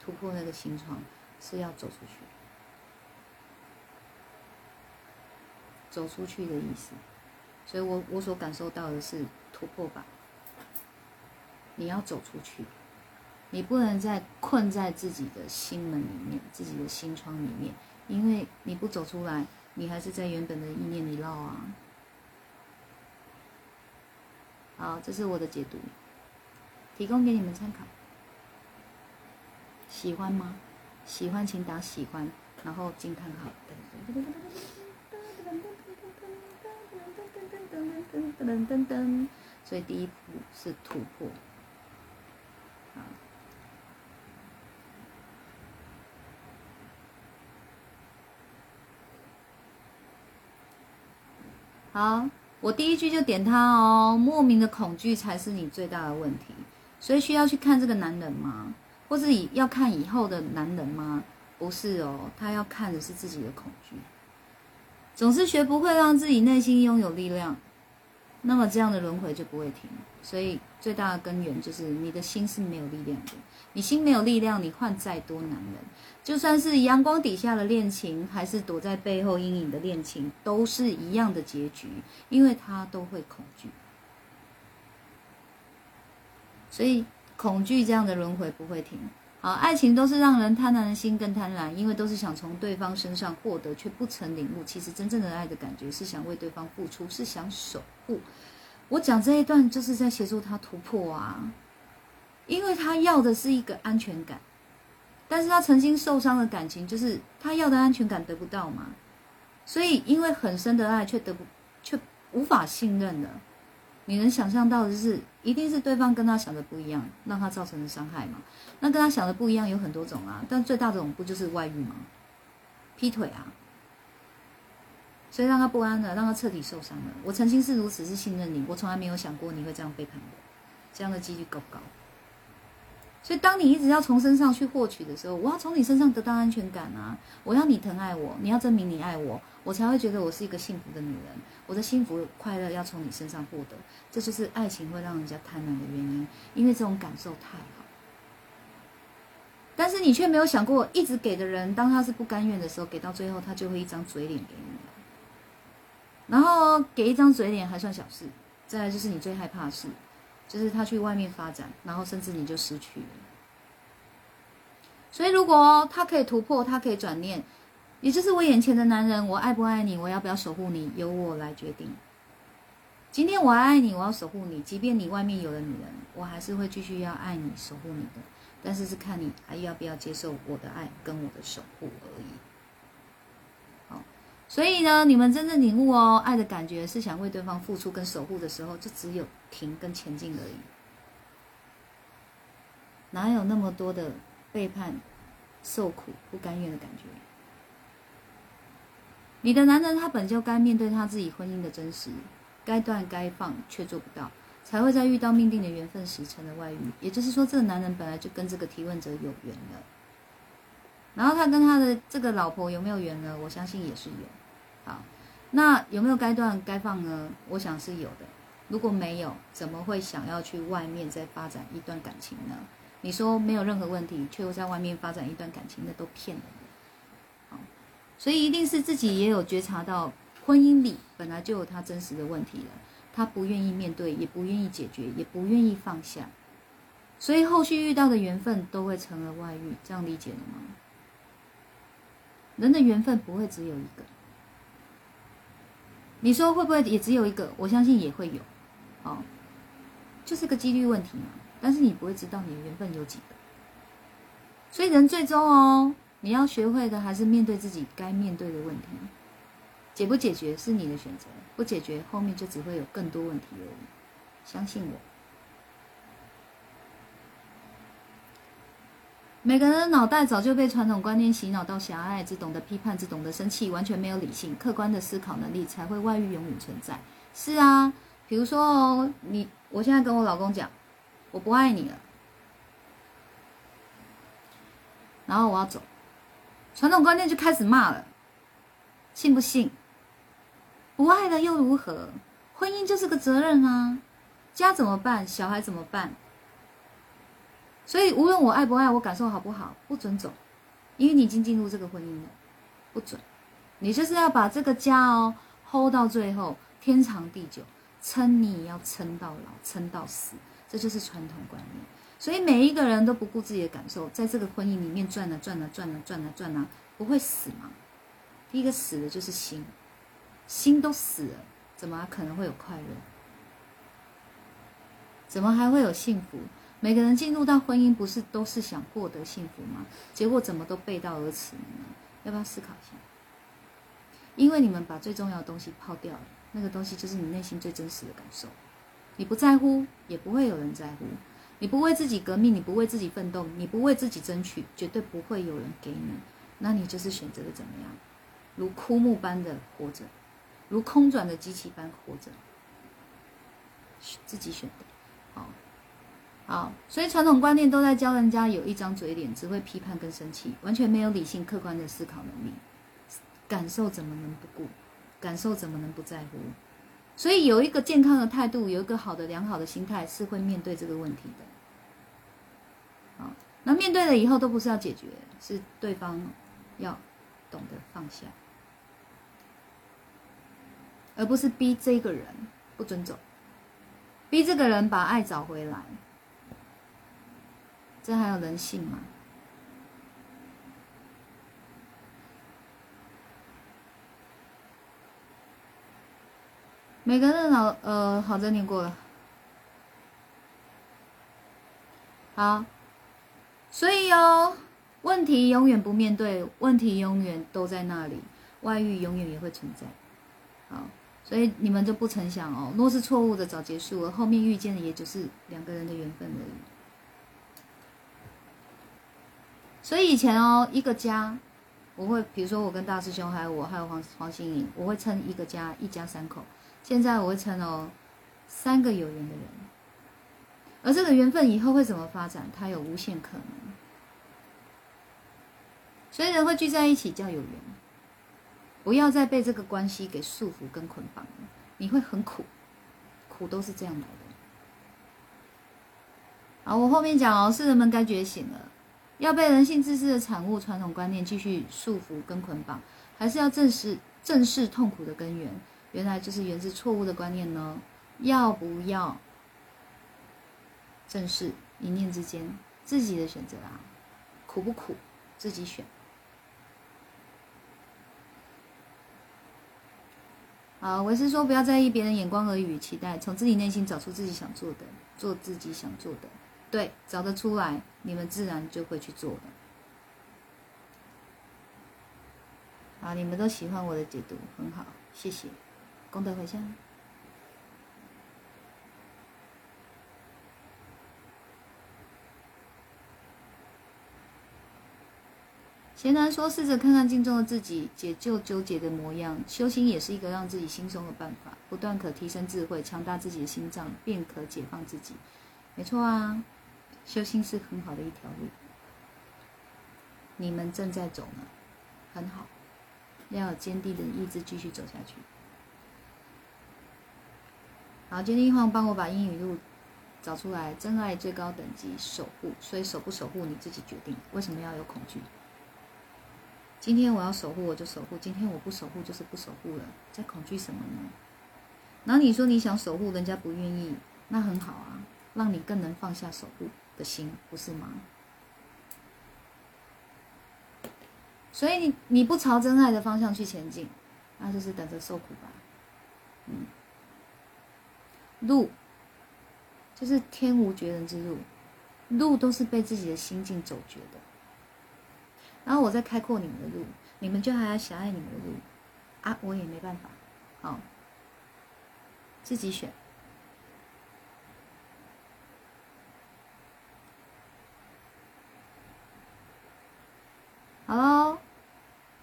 突破那个心窗，是要走出去，走出去的意思。所以我我所感受到的是突破吧，你要走出去。你不能再困在自己的心门里面，自己的心窗里面，因为你不走出来，你还是在原本的意念里绕啊。好，这是我的解读，提供给你们参考。喜欢吗？喜欢请打喜欢，然后惊叹号。噔噔噔噔所以第一步是突破。好，我第一句就点他哦。莫名的恐惧才是你最大的问题，所以需要去看这个男人吗？或是以要看以后的男人吗？不是哦，他要看的是自己的恐惧。总是学不会让自己内心拥有力量，那么这样的轮回就不会停。所以最大的根源就是你的心是没有力量的。你心没有力量，你换再多男人。就算是阳光底下的恋情，还是躲在背后阴影的恋情，都是一样的结局，因为他都会恐惧，所以恐惧这样的轮回不会停。好，爱情都是让人贪婪的心更贪婪，因为都是想从对方身上获得，却不曾领悟，其实真正的爱的感觉是想为对方付出，是想守护。我讲这一段就是在协助他突破啊，因为他要的是一个安全感。但是他曾经受伤的感情，就是他要的安全感得不到嘛，所以因为很深的爱却得不，却无法信任了。你能想象到的是，一定是对方跟他想的不一样，让他造成的伤害嘛？那跟他想的不一样有很多种啊，但最大的种不就是外遇吗？劈腿啊，所以让他不安了，让他彻底受伤了。我曾经是如此，是信任你，我从来没有想过你会这样背叛我，这样的几率高不高？所以，当你一直要从身上去获取的时候，我要从你身上得到安全感啊！我要你疼爱我，你要证明你爱我，我才会觉得我是一个幸福的女人。我的幸福快乐要从你身上获得，这就是爱情会让人家贪婪的原因，因为这种感受太。但是你却没有想过，一直给的人，当他是不甘愿的时候，给到最后，他就会一张嘴脸给你然后给一张嘴脸还算小事，再来就是你最害怕的事。就是他去外面发展，然后甚至你就失去了。所以，如果他可以突破，他可以转念，也就是我眼前的男人，我爱不爱你，我要不要守护你，由我来决定。今天我爱你，我要守护你，即便你外面有了女人，我还是会继续要爱你、守护你的。但是是看你还要不要接受我的爱跟我的守护而已。好，所以呢，你们真正领悟哦，爱的感觉是想为对方付出跟守护的时候，就只有停跟前进而已，哪有那么多的背叛、受苦、不甘愿的感觉？你的男人他本就该面对他自己婚姻的真实。该断该放，却做不到，才会在遇到命定的缘分时成了外遇。也就是说，这个男人本来就跟这个提问者有缘了。然后他跟他的这个老婆有没有缘呢？我相信也是有。好，那有没有该断该放呢？我想是有的。如果没有，怎么会想要去外面再发展一段感情呢？你说没有任何问题，却又在外面发展一段感情，那都骗人。好，所以一定是自己也有觉察到。婚姻里本来就有他真实的问题了，他不愿意面对，也不愿意解决，也不愿意放下，所以后续遇到的缘分都会成了外遇，这样理解了吗？人的缘分不会只有一个，你说会不会也只有一个？我相信也会有，哦，就是个几率问题嘛。但是你不会知道你的缘分有几个，所以人最终哦，你要学会的还是面对自己该面对的问题。解不解决是你的选择，不解决后面就只会有更多问题而已。相信我，每个人的脑袋早就被传统观念洗脑到狭隘，只懂得批判，只懂得生气，完全没有理性、客观的思考能力，才会外遇永远存在。是啊，比如说哦，你我现在跟我老公讲，我不爱你了，然后我要走，传统观念就开始骂了，信不信？不爱了又如何？婚姻就是个责任啊，家怎么办？小孩怎么办？所以无论我爱不爱，我感受好不好，不准走，因为你已经进入这个婚姻了，不准。你就是要把这个家哦 hold 到最后，天长地久，撑你要撑到老，撑到死，这就是传统观念。所以每一个人都不顾自己的感受，在这个婚姻里面转啊转啊转啊转啊转啊，不会死吗？第一个死的就是心。心都死了，怎么可能会有快乐？怎么还会有幸福？每个人进入到婚姻，不是都是想获得幸福吗？结果怎么都背道而驰呢？要不要思考一下？因为你们把最重要的东西抛掉了，那个东西就是你内心最真实的感受。你不在乎，也不会有人在乎。你不为自己革命，你不为自己奋斗，你不为自己争取，绝对不会有人给你。那你就是选择的怎么样？如枯木般的活着。如空转的机器般活着，自己选的，好，好，所以传统观念都在教人家有一张嘴脸，只会批判跟生气，完全没有理性客观的思考能力，感受怎么能不顾？感受怎么能不在乎？所以有一个健康的态度，有一个好的良好的心态，是会面对这个问题的。好，那面对了以后，都不是要解决，是对方要懂得放下。而不是逼这个人不准走，逼这个人把爱找回来，这还有人性吗？每个人好呃，好，这念过了。好，所以哦，问题永远不面对，问题永远都在那里，外遇永远也会存在。好。所以你们就不曾想哦，若是错误的早结束了，后面遇见的也就是两个人的缘分而已。所以以前哦，一个家，我会比如说我跟大师兄还有我还有黄黄心颖，我会称一个家一家三口。现在我会称哦，三个有缘的人。而这个缘分以后会怎么发展，它有无限可能。所以人会聚在一起叫有缘。不要再被这个关系给束缚跟捆绑了，你会很苦，苦都是这样来的。好，我后面讲哦，是人们该觉醒了，要被人性自私的产物、传统观念继续束缚跟捆绑，还是要正视正视痛苦的根源？原来就是源自错误的观念呢？要不要正视一念之间自己的选择啊？苦不苦，自己选。啊，我是说不要在意别人眼光而已期待，从自己内心找出自己想做的，做自己想做的。对，找得出来，你们自然就会去做了。好，你们都喜欢我的解读，很好，谢谢，功德回向。贤男说：“试着看看镜中的自己，解救纠结的模样。修行也是一个让自己轻松的办法，不断可提升智慧，强大自己的心脏，便可解放自己。没错啊，修行是很好的一条路。你们正在走呢，很好，要有坚定的意志继续走下去。好，今天一晃帮我把英语录找出来。真爱最高等级守护，所以守不守护你自己决定。为什么要有恐惧？”今天我要守护，我就守护；今天我不守护，就是不守护了。在恐惧什么呢？然后你说你想守护，人家不愿意，那很好啊，让你更能放下守护的心，不是吗？所以你你不朝真爱的方向去前进，那就是等着受苦吧。嗯，路就是天无绝人之路，路都是被自己的心境走绝的。然后我再开阔你们的路，你们就还要狭隘你们的路，啊，我也没办法，好，自己选。好喽，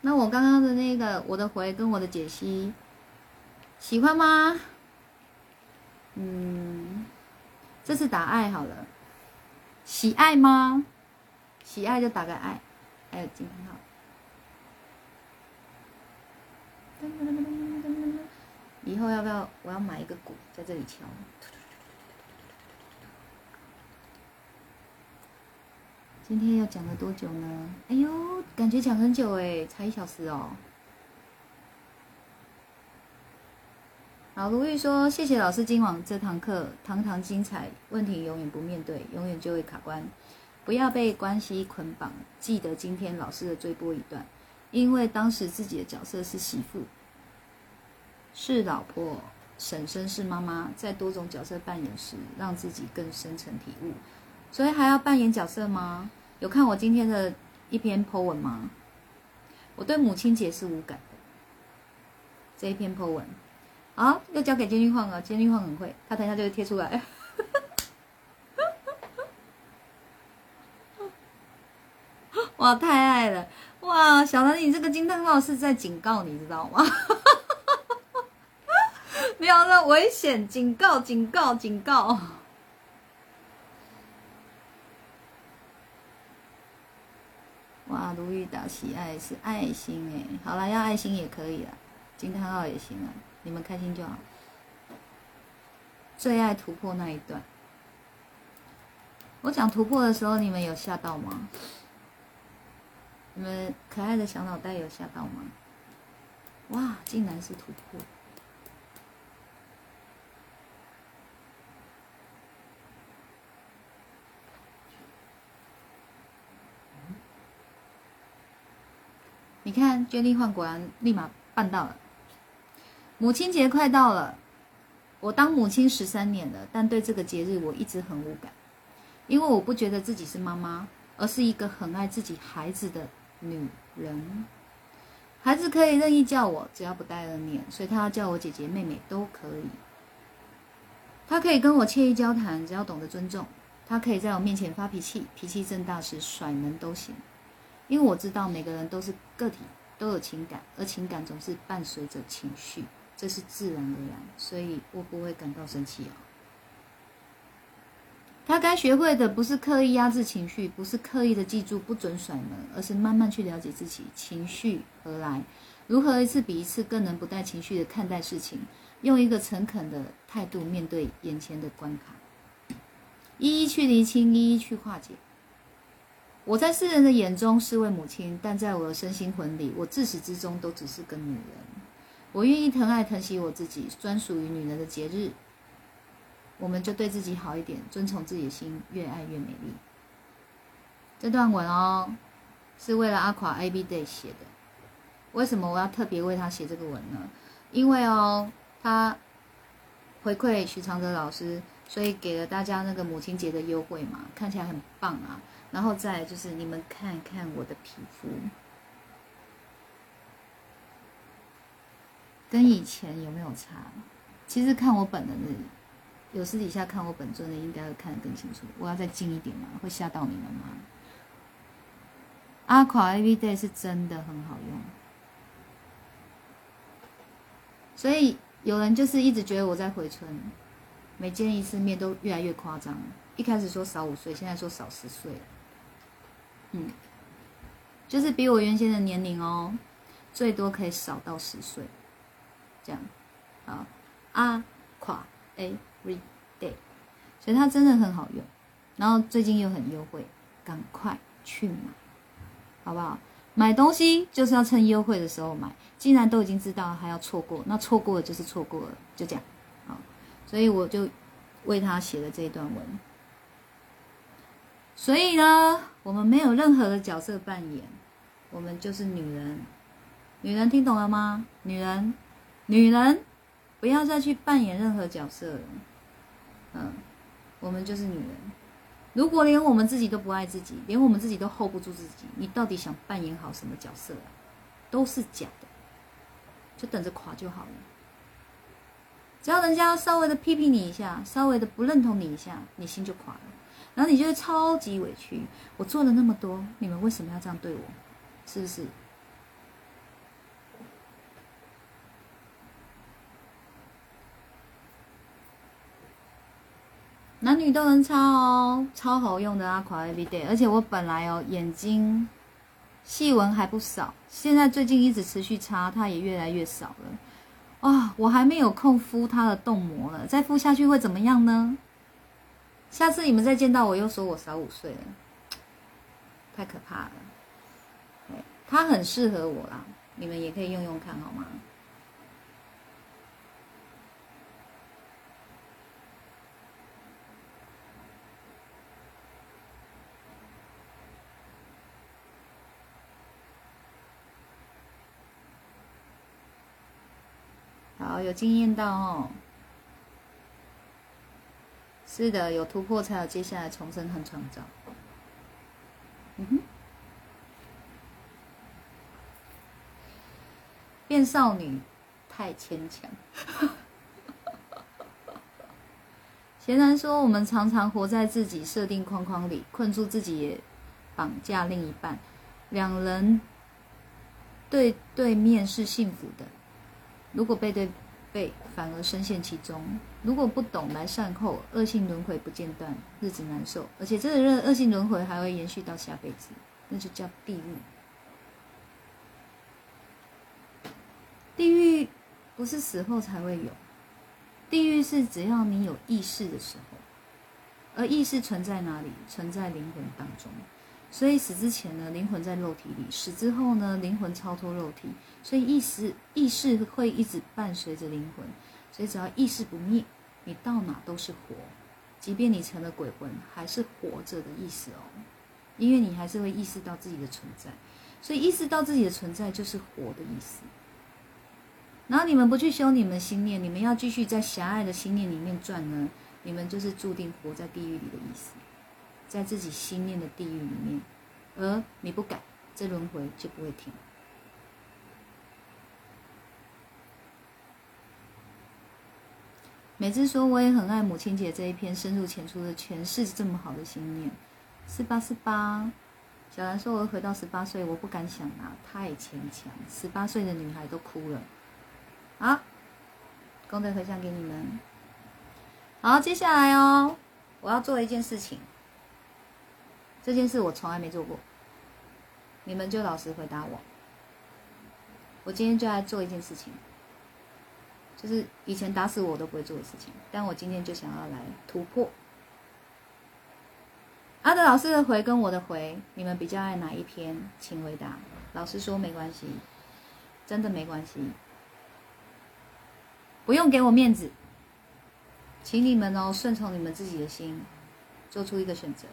那我刚刚的那个我的回跟我的解析，喜欢吗？嗯，这次打爱好了，喜爱吗？喜爱就打个爱。还有金号。以后要不要？我要买一个鼓，在这里敲。今天要讲了多久呢？哎呦，感觉讲很久哎，才一小时哦。好，卢玉说：“谢谢老师今晚这堂课，堂堂精彩。问题永远不面对，永远就会卡关。”不要被关系捆绑。记得今天老师的追播一段，因为当时自己的角色是媳妇，是老婆，婶婶是妈妈，在多种角色扮演时，让自己更深层体悟。所以还要扮演角色吗？有看我今天的一篇 po 文吗？我对母亲节是无感的。这一篇 po 文，好，又交给监狱晃了。监狱晃很会，他等一下就会贴出来。太爱了！哇，小兰，你这个惊叹号是在警告你，知道吗？*laughs* 没有了，危险！警告，警告，警告！哇，卢玉达喜爱是爱心哎，好了，要爱心也可以了，惊叹号也行啊，你们开心就好。最爱突破那一段，我讲突破的时候，你们有吓到吗？你们可爱的小脑袋有吓到吗？哇，竟然是突破！你看，娟丽焕果然立马办到了。母亲节快到了，我当母亲十三年了，但对这个节日我一直很无感，因为我不觉得自己是妈妈，而是一个很爱自己孩子的。女人，孩子可以任意叫我，只要不带恶念，所以他要叫我姐姐、妹妹都可以。他可以跟我惬意交谈，只要懂得尊重。他可以在我面前发脾气，脾气正大时甩门都行。因为我知道每个人都是个体，都有情感，而情感总是伴随着情绪，这是自然而然，所以我不会感到生气哦。他该学会的不是刻意压制情绪，不是刻意的记住不准甩门，而是慢慢去了解自己情绪何来，如何一次比一次更能不带情绪的看待事情，用一个诚恳的态度面对眼前的关卡，一一去厘清，一一去化解。我在世人的眼中是位母亲，但在我的身心魂里，我自始至终都只是个女人。我愿意疼爱疼惜我自己，专属于女人的节日。我们就对自己好一点，遵从自己的心，越爱越美丽。这段文哦，是为了阿垮 A B Day 写的。为什么我要特别为他写这个文呢？因为哦，他回馈许常德老师，所以给了大家那个母亲节的优惠嘛，看起来很棒啊。然后再就是你们看看我的皮肤，跟以前有没有差？其实看我本人的，有私底下看我本尊的，应该会看得更清楚。我要再近一点吗？会吓到你们吗？阿垮 A V Day 是真的很好用，所以有人就是一直觉得我在回春，每见一次面都越来越夸张。一开始说少五岁，现在说少十岁。嗯，就是比我原先的年龄哦，最多可以少到十岁，这样，好，阿垮 every day，所以它真的很好用，然后最近又很优惠，赶快去买，好不好？买东西就是要趁优惠的时候买，既然都已经知道还要错过，那错过了就是错过了，就这样，好，所以我就为他写了这一段文。所以呢，我们没有任何的角色扮演，我们就是女人。女人听懂了吗？女人，女人，不要再去扮演任何角色了。嗯，我们就是女人。如果连我们自己都不爱自己，连我们自己都 hold 不住自己，你到底想扮演好什么角色啊？都是假的，就等着垮就好了。只要人家稍微的批评你一下，稍微的不认同你一下，你心就垮了。然后你就会超级委屈，我做了那么多，你们为什么要这样对我？是不是？男女都能擦哦，超好用的啊！Every day，。而且我本来哦眼睛细纹还不少，现在最近一直持续擦，它也越来越少了。啊，我还没有空敷它的冻膜了，再敷下去会怎么样呢？下次你们再见到我，又说我少五岁了，太可怕了。它很适合我啦，你们也可以用用看好吗？有惊艳到哦。是的，有突破才有接下来重生和创造。嗯哼，变少女太牵强。*laughs* 贤男说：“我们常常活在自己设定框框里，困住自己，也绑架另一半。两人对对面是幸福的，如果背对。”被反而深陷其中。如果不懂来善后，恶性轮回不间断，日子难受。而且这个恶性轮回还会延续到下辈子，那就叫地狱。地狱不是死后才会有，地狱是只要你有意识的时候。而意识存在哪里？存在灵魂当中。所以死之前呢，灵魂在肉体里；死之后呢，灵魂超脱肉体。所以意识意识会一直伴随着灵魂。所以只要意识不灭，你到哪都是活。即便你成了鬼魂，还是活着的意思哦。因为你还是会意识到自己的存在。所以意识到自己的存在就是活的意思。然后你们不去修你们的心念，你们要继续在狭隘的心念里面转呢，你们就是注定活在地狱里的意思。在自己心念的地狱里面，而你不改，这轮回就不会停。每次说我也很爱母亲节这一篇深入浅出的诠释这么好的心念，是吧？是吧？小兰说：“我回到十八岁，我不敢想啊，太牵强。十八岁的女孩都哭了。”好，功德回向给你们。好，接下来哦，我要做一件事情。这件事我从来没做过，你们就老实回答我。我今天就来做一件事情，就是以前打死我都不会做的事情，但我今天就想要来突破。阿德老师的回跟我的回，你们比较爱哪一篇？请回答。老师说没关系，真的没关系，不用给我面子，请你们哦顺从你们自己的心，做出一个选择。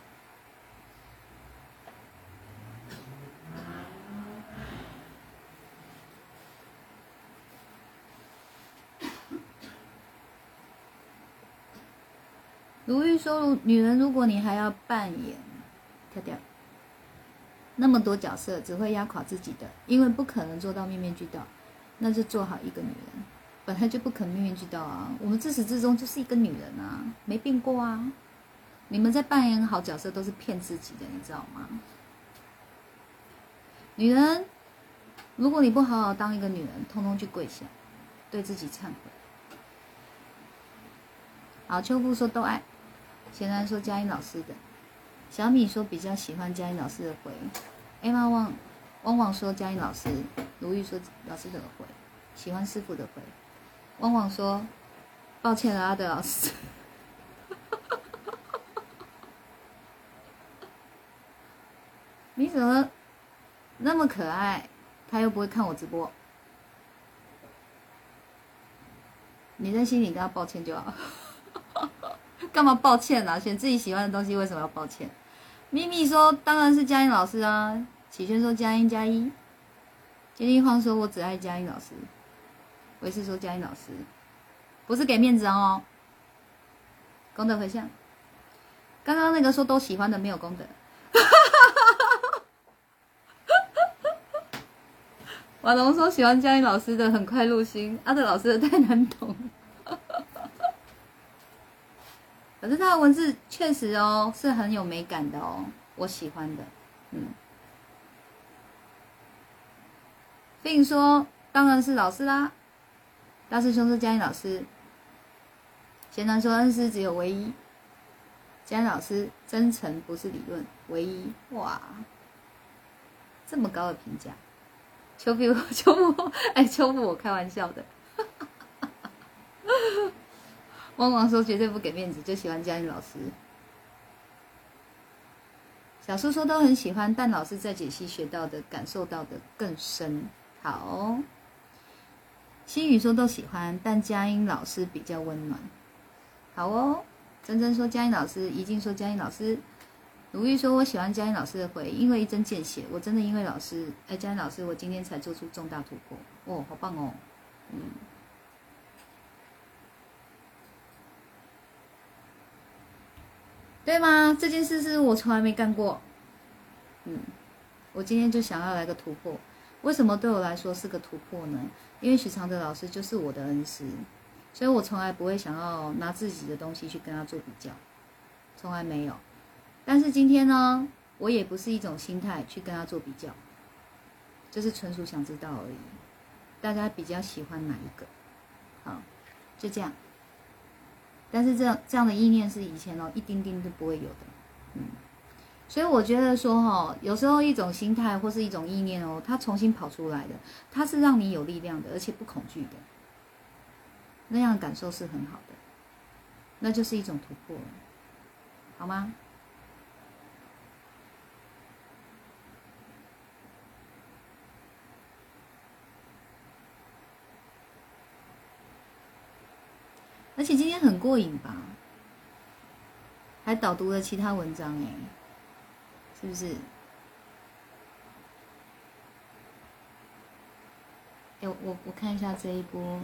如：“女人，如果你还要扮演，跳跳那么多角色，只会压垮自己的，因为不可能做到面面俱到。那就做好一个女人，本来就不可能面面俱到啊。我们自始至终就是一个女人啊，没变过啊。你们在扮演好角色都是骗自己的，你知道吗？女人，如果你不好好当一个女人，通通去跪下，对自己忏悔。好，秋夫说都爱。”显然说佳音老师的，小米说比较喜欢佳音老师的回，Emma 旺汪汪说佳音老师，如玉说老师的回，喜欢师傅的回，汪汪说抱歉了阿德老师，*laughs* 你怎么那么可爱？他又不会看我直播，你在心里跟他抱歉就好。干嘛抱歉呢？选自己喜欢的东西，为什么要抱歉？咪咪说：“当然是佳音老师啊。”启轩说：“佳音加一。”金立荒说：“我只爱佳音老师。”维是说：“佳音老师不是给面子哦。”功德回向。刚刚那个说都喜欢的没有功德。*laughs* 瓦龙说：“喜欢佳音老师的很快入心，阿德老师的太难懂。”可是他的文字确实哦是很有美感的哦，我喜欢的。嗯，并说当然是老师啦，大师兄是佳音老师，贤男说恩师只有唯一，佳音老师真诚不是理论，唯一哇，这么高的评价，秋布 *laughs* 秋布哎秋布我开玩笑的。汪汪说绝对不给面子，就喜欢佳音老师。小叔说都很喜欢，但老师在解析学到的、感受到的更深。好，心宇说都喜欢，但佳音老师比较温暖。好哦，珍珍说佳音老师，怡静说佳音老师，如玉说我喜欢佳音老师的回，因为一针见血，我真的因为老师，哎，佳音老师，我今天才做出重大突破。哦，好棒哦，嗯。对吗？这件事是我从来没干过。嗯，我今天就想要来个突破。为什么对我来说是个突破呢？因为许常德老师就是我的恩师，所以我从来不会想要拿自己的东西去跟他做比较，从来没有。但是今天呢，我也不是一种心态去跟他做比较，就是纯属想知道而已。大家比较喜欢哪一个？好，就这样。但是这样这样的意念是以前哦一丁丁都不会有的，嗯，所以我觉得说哈，有时候一种心态或是一种意念哦，它重新跑出来的，它是让你有力量的，而且不恐惧的，那样感受是很好的，那就是一种突破，好吗？而且今天很过瘾吧？还导读了其他文章哎，是不是？哎，我我看一下这一波，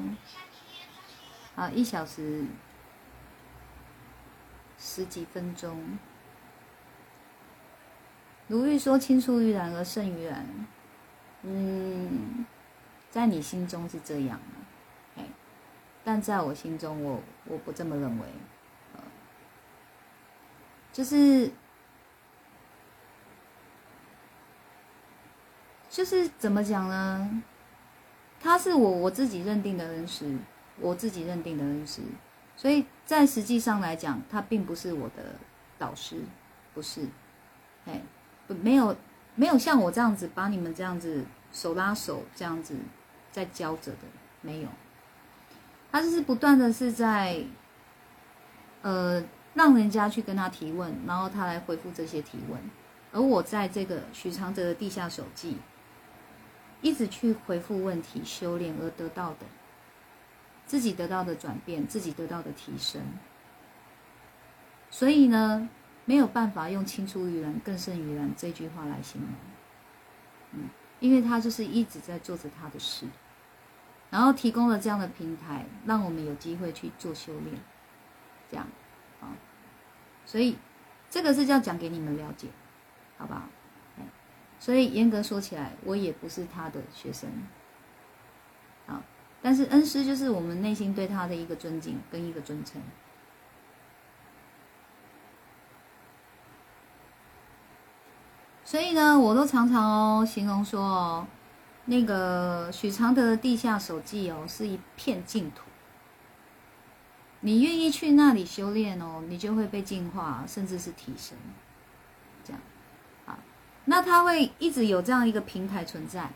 好，一小时十几分钟。如玉说：“青出于蓝而胜于蓝。”嗯，在你心中是这样。但在我心中，我我不这么认为，就是就是怎么讲呢？他是我我自己认定的恩师，我自己认定的恩师，所以在实际上来讲，他并不是我的导师，不是，哎，没有没有像我这样子把你们这样子手拉手这样子在教着的，没有。他就是不断的是在，呃，让人家去跟他提问，然后他来回复这些提问，而我在这个许常德的地下手记，一直去回复问题、修炼而得到的，自己得到的转变，自己得到的提升，所以呢，没有办法用“青出于蓝更胜于蓝”这句话来形容，嗯，因为他就是一直在做着他的事。然后提供了这样的平台，让我们有机会去做修炼，这样，啊，所以这个是要讲给你们了解，好不好？所以严格说起来，我也不是他的学生，啊，但是恩师就是我们内心对他的一个尊敬跟一个尊称。所以呢，我都常常哦形容说哦，那个许常德的地下手记哦是一片净土。你愿意去那里修炼哦，你就会被净化，甚至是提升。这样，啊，那他会一直有这样一个平台存在。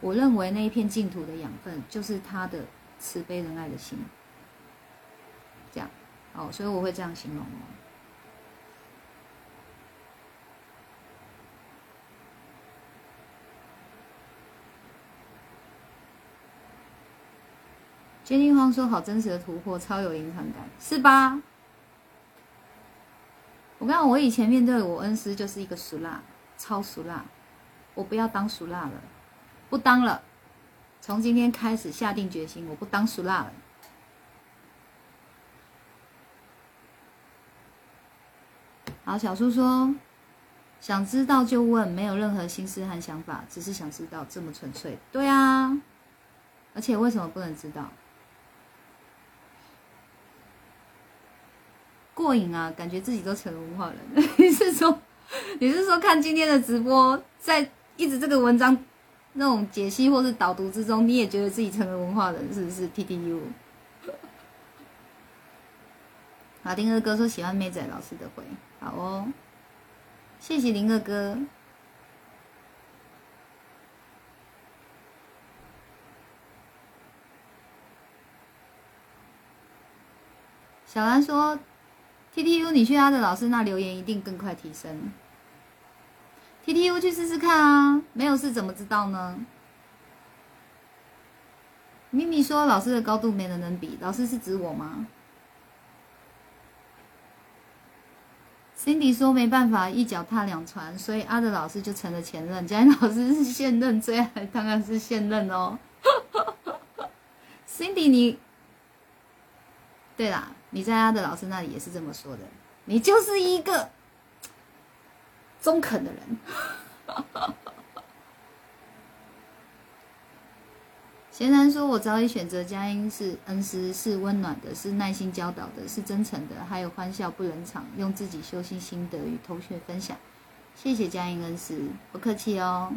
我认为那一片净土的养分就是他的慈悲仁爱的心。这样，哦，所以我会这样形容哦。天地荒说：“好真实的突破，超有临场感，是吧？”我刚刚我以前面对我恩师就是一个熟辣，超熟辣，我不要当熟辣了，不当了。从今天开始下定决心，我不当熟辣了。好，小叔说：“想知道就问，没有任何心思和想法，只是想知道，这么纯粹。”对啊，而且为什么不能知道？过瘾啊，感觉自己都成了文化人。*laughs* 你是说，你是说看今天的直播，在一直这个文章那种解析或是导读之中，你也觉得自己成了文化人，是不是？T T U。马丁二哥说喜欢妹仔老师的回，好哦，谢谢林二哥。小兰说。T T U，你去他的老师那留言一定更快提升。T T U 去试试看啊，没有事怎么知道呢？咪咪说老师的高度没人能比，老师是指我吗？Cindy 说没办法一脚踏两船，所以阿德老师就成了前任，佳音老师是现任，最爱当然是现任哦。*laughs* Cindy 你，对啦。你在他的老师那里也是这么说的，你就是一个中肯的人。*laughs* 贤然说：“我早已选择佳音，是恩师，是温暖的，是耐心教导的，是真诚的，还有欢笑不冷场，用自己修心心得与同学分享。谢谢佳音恩师，不客气哦。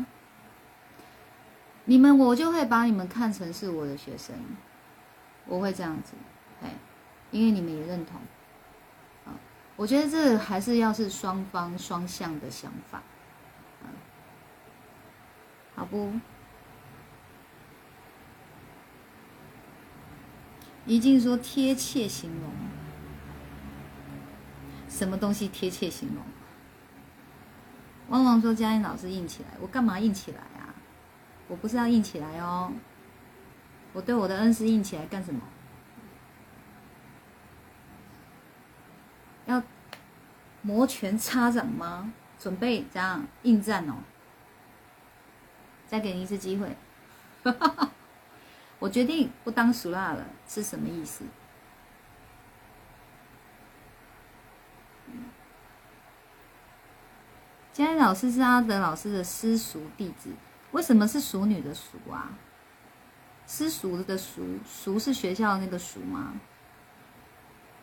你们我就会把你们看成是我的学生，我会这样子，哎。”因为你们也认同，啊，我觉得这还是要是双方双向的想法，啊，好不？一静说贴切形容，什么东西贴切形容？汪汪说嘉音老师硬起来，我干嘛硬起来啊？我不是要硬起来哦，我对我的恩师硬起来干什么？要摩拳擦掌吗？准备这样应战哦！再给你一次机会，*laughs* 我决定不当熟辣了，是什么意思？佳音老师是阿德老师的私塾弟子，为什么是熟女的熟啊？私塾的熟，熟是学校那个熟吗？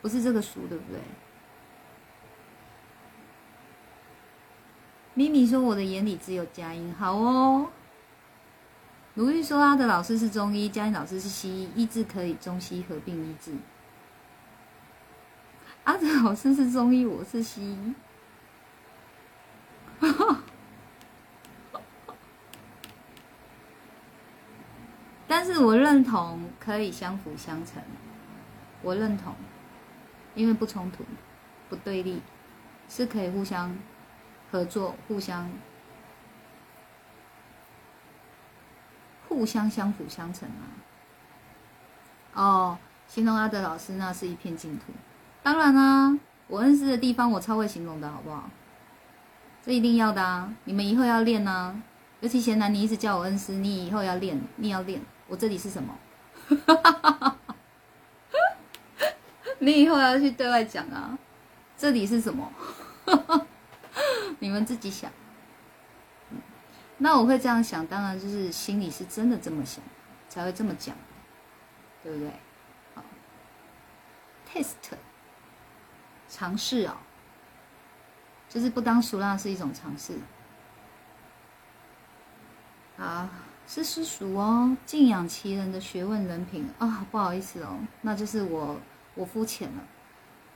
不是这个熟，对不对？咪咪说：“我的眼里只有佳音，好哦。”鲁豫说：“他的老师是中医，佳音老师是西医，医治可以中西合并医治。”阿德老师是中医，我是西医，*laughs* 但是我认同可以相辅相成，我认同，因为不冲突、不对立，是可以互相。合作，互相、互相相辅相成啊！哦，形容阿德老师那是一片净土。当然啦，我恩师的地方我超会形容的，好不好？这一定要的啊！你们以后要练啊！尤其贤男，你一直叫我恩师，你以后要练，你要练。我这里是什么？*laughs* 你以后要去对外讲啊！这里是什么？你们自己想。那我会这样想，当然就是心里是真的这么想，才会这么讲，对不对？好，test，尝试哦，就是不当熟辣是一种尝试。啊，是私塾哦，敬仰其人的学问人品啊，不好意思哦，那就是我我肤浅了。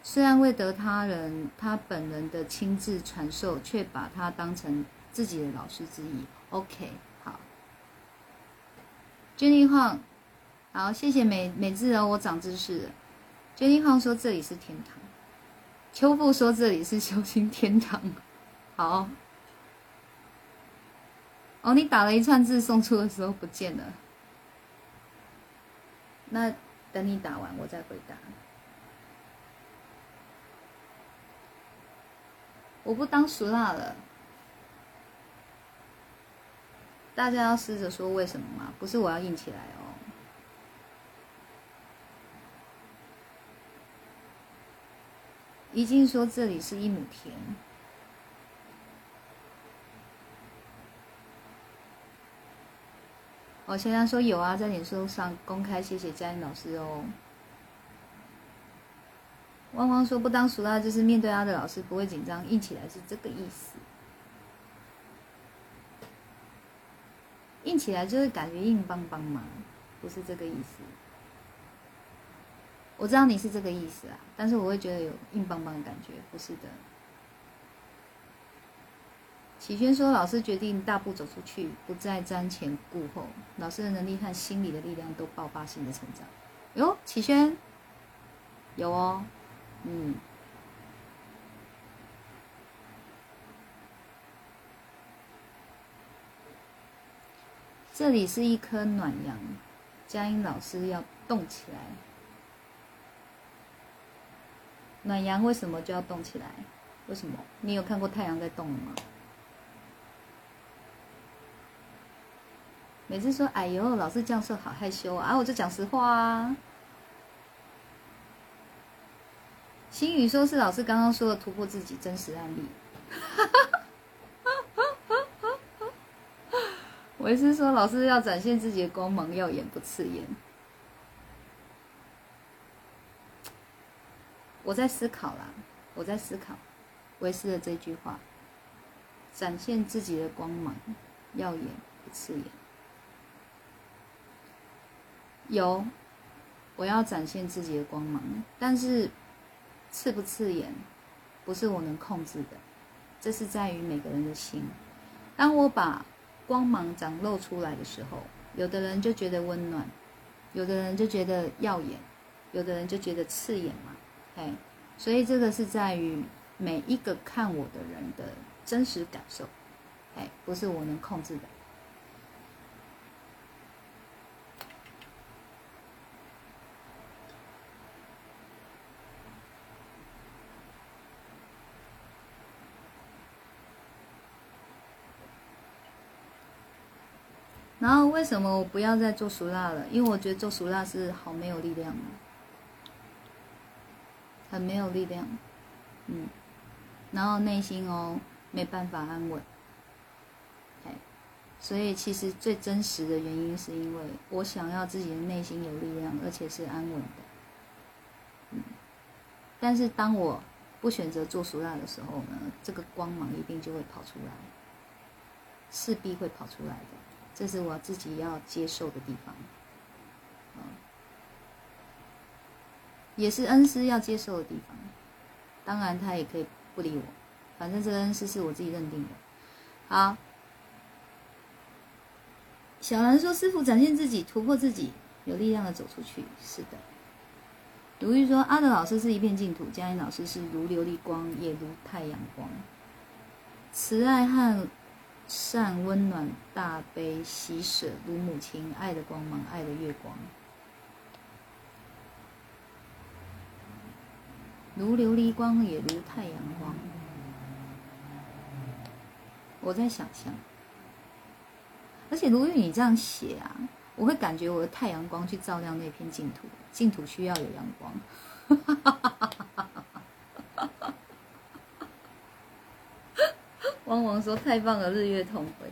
虽然未得他人他本人的亲自传授，却把他当成自己的老师之一。OK，好。Jenny Huang，好，谢谢美美智哦，我长知识了。Jenny Huang 说这里是天堂，秋富说这里是修行天堂。好。哦，你打了一串字送出的时候不见了，那等你打完我再回答。我不当熟辣了，大家要试着说为什么吗？不是我要硬起来哦。已经说这里是一亩田。我现在说有啊，在脸书上公开谢谢嘉音老师哦。汪汪说不当熟辣就是面对他的老师不会紧张，硬起来是这个意思。硬起来就是感觉硬邦邦嘛，不是这个意思。我知道你是这个意思啊，但是我会觉得有硬邦邦的感觉，不是的。启轩说：“老师决定大步走出去，不再瞻前顾后。老师的能力和心理的力量都爆发性的成长。”哟，启轩有哦，嗯。这里是一颗暖阳，佳音老师要动起来。暖阳为什么就要动起来？为什么？你有看过太阳在动吗？每次说“哎呦，老师这样说好害羞啊”，我就讲实话啊。心宇说是老师刚刚说的突破自己真实案例。*laughs* 我是说老师要展现自己的光芒，耀眼不刺眼。我在思考啦，我在思考，维斯的这句话：展现自己的光芒，耀眼不刺眼。有，我要展现自己的光芒，但是刺不刺眼，不是我能控制的，这是在于每个人的心。当我把光芒展露出来的时候，有的人就觉得温暖，有的人就觉得耀眼，有的人就觉得刺眼嘛，哎，所以这个是在于每一个看我的人的真实感受，哎，不是我能控制的。然后为什么我不要再做熟辣了？因为我觉得做熟辣是好没有力量，很没有力量，嗯，然后内心哦没办法安稳，哎，所以其实最真实的原因是因为我想要自己的内心有力量，而且是安稳的，嗯，但是当我不选择做熟辣的时候呢，这个光芒一定就会跑出来，势必会跑出来的。这是我自己要接受的地方，也是恩师要接受的地方。当然，他也可以不理我，反正这个恩师是我自己认定的。好，小兰说：“师傅展现自己，突破自己，有力量的走出去。”是的。鲁豫说：“阿德老师是一片净土，嘉音老师是如琉璃光，也如太阳光，慈爱和。”善温暖大悲喜舍如母亲爱的光芒爱的月光，如琉璃光也如太阳光。我在想象，而且如玉你这样写啊，我会感觉我的太阳光去照亮那片净土，净土需要有阳光。我说太棒了，日月同辉。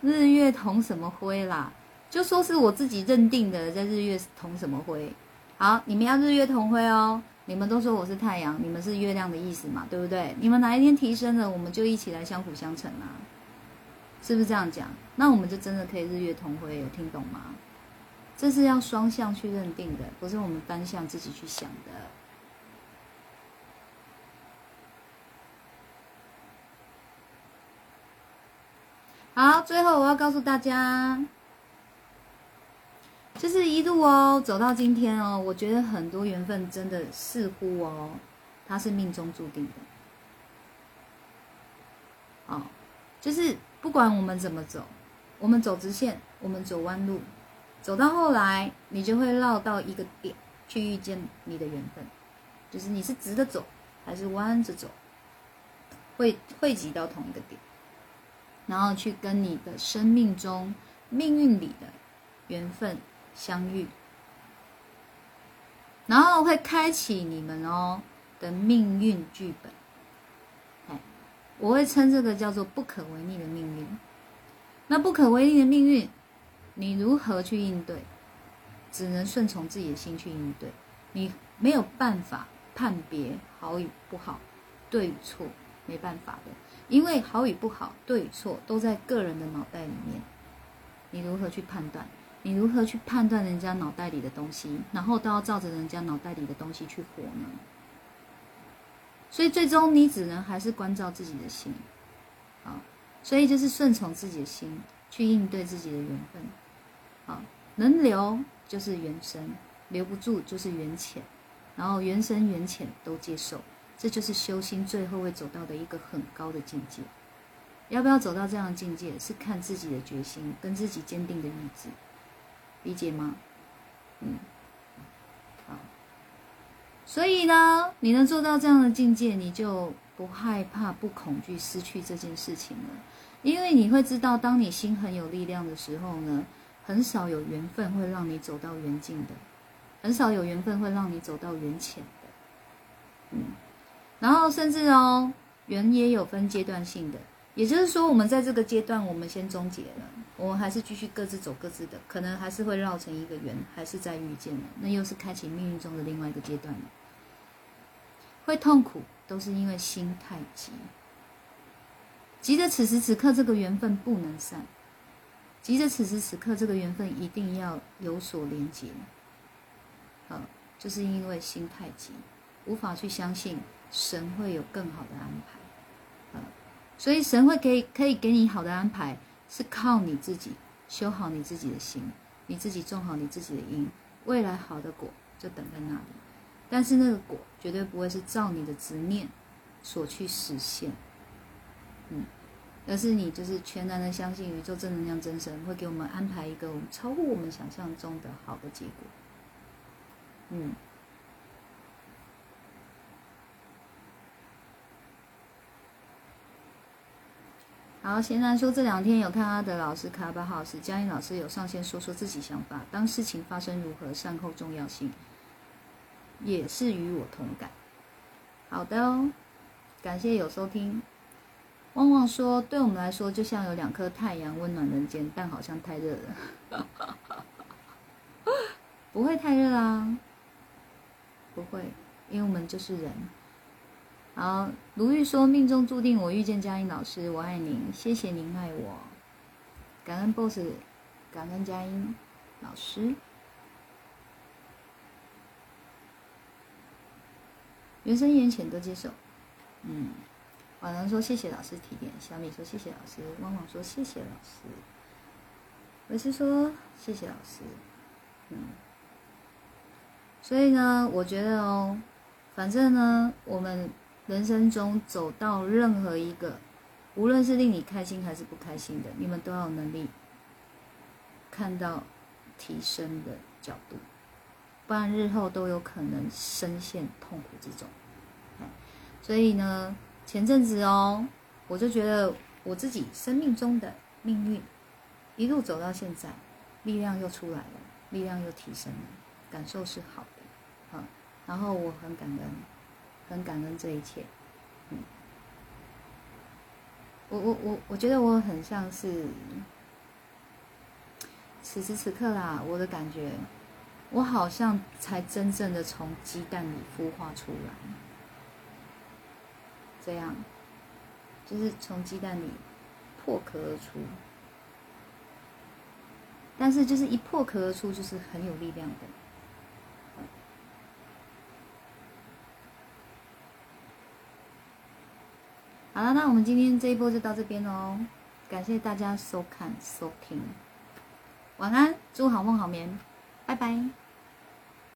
日月同什么辉啦？就说是我自己认定的，在日月同什么辉？好，你们要日月同辉哦。你们都说我是太阳，你们是月亮的意思嘛？对不对？你们哪一天提升了，我们就一起来相辅相成啊，是不是这样讲？那我们就真的可以日月同辉，有听懂吗？这是要双向去认定的，不是我们单向自己去想的。好，最后我要告诉大家。就是一路哦，走到今天哦，我觉得很多缘分真的似乎哦，它是命中注定的。哦，就是不管我们怎么走，我们走直线，我们走弯路，走到后来，你就会绕到一个点去遇见你的缘分。就是你是直的走还是弯着走，会汇集到同一个点，然后去跟你的生命中命运里的缘分。相遇，然后会开启你们哦的命运剧本。哎，我会称这个叫做不可违逆的命运。那不可违逆的命运，你如何去应对？只能顺从自己的心去应对。你没有办法判别好与不好、对与错，没办法的，因为好与不好、对与错都在个人的脑袋里面。你如何去判断？你如何去判断人家脑袋里的东西，然后都要照着人家脑袋里的东西去活呢？所以最终你只能还是关照自己的心，好，所以就是顺从自己的心去应对自己的缘分，好，能留就是缘深，留不住就是缘浅，然后缘深缘浅都接受，这就是修心最后会走到的一个很高的境界。要不要走到这样的境界，是看自己的决心跟自己坚定的意志。理解吗？嗯，好。所以呢，你能做到这样的境界，你就不害怕、不恐惧失去这件事情了。因为你会知道，当你心很有力量的时候呢，很少有缘分会让你走到缘尽的，很少有缘分会让你走到缘浅的。嗯，然后甚至哦，缘也有分阶段性的。也就是说，我们在这个阶段，我们先终结了，我们还是继续各自走各自的，可能还是会绕成一个圆，还是再遇见了，那又是开启命运中的另外一个阶段了。会痛苦，都是因为心太急，急着此时此刻这个缘分不能散，急着此时此刻这个缘分一定要有所连接，好，就是因为心太急，无法去相信神会有更好的安排。所以神会给可以给你好的安排，是靠你自己修好你自己的心，你自己种好你自己的因，未来好的果就等在那里。但是那个果绝对不会是照你的执念所去实现，嗯，而是你就是全然的相信宇宙正能量真神会给我们安排一个超乎我们想象中的好的结果，嗯。好，贤然说这两天有看阿德老师、卡巴号师、嘉音老师有上线说说自己想法，当事情发生如何，善后重要性，也是与我同感。好的哦，感谢有收听。旺旺说，对我们来说就像有两颗太阳温暖人间，但好像太热了。*laughs* 不会太热啊，不会，因为我们就是人。好，卢玉说：“命中注定我遇见佳音老师，我爱您，谢谢您爱我，感恩 boss，感恩佳音老师，原生缘浅都接受。”嗯，婉然说：“谢谢老师提点。”小米说：“谢谢老师。”汪汪说：“谢谢老师。”我是说：“谢谢老师。”嗯，所以呢，我觉得哦，反正呢，我们。人生中走到任何一个，无论是令你开心还是不开心的，你们都要有能力看到提升的角度，不然日后都有可能深陷痛苦之中。所以呢，前阵子哦，我就觉得我自己生命中的命运一路走到现在，力量又出来了，力量又提升了，感受是好的，好，然后我很感恩。很感恩这一切，嗯，我我我我觉得我很像是此时此刻啦，我的感觉，我好像才真正的从鸡蛋里孵化出来，这样，就是从鸡蛋里破壳而出，但是就是一破壳而出，就是很有力量的。好了，那我们今天这一波就到这边喽，感谢大家收看收听，晚安，祝好梦好眠，拜拜。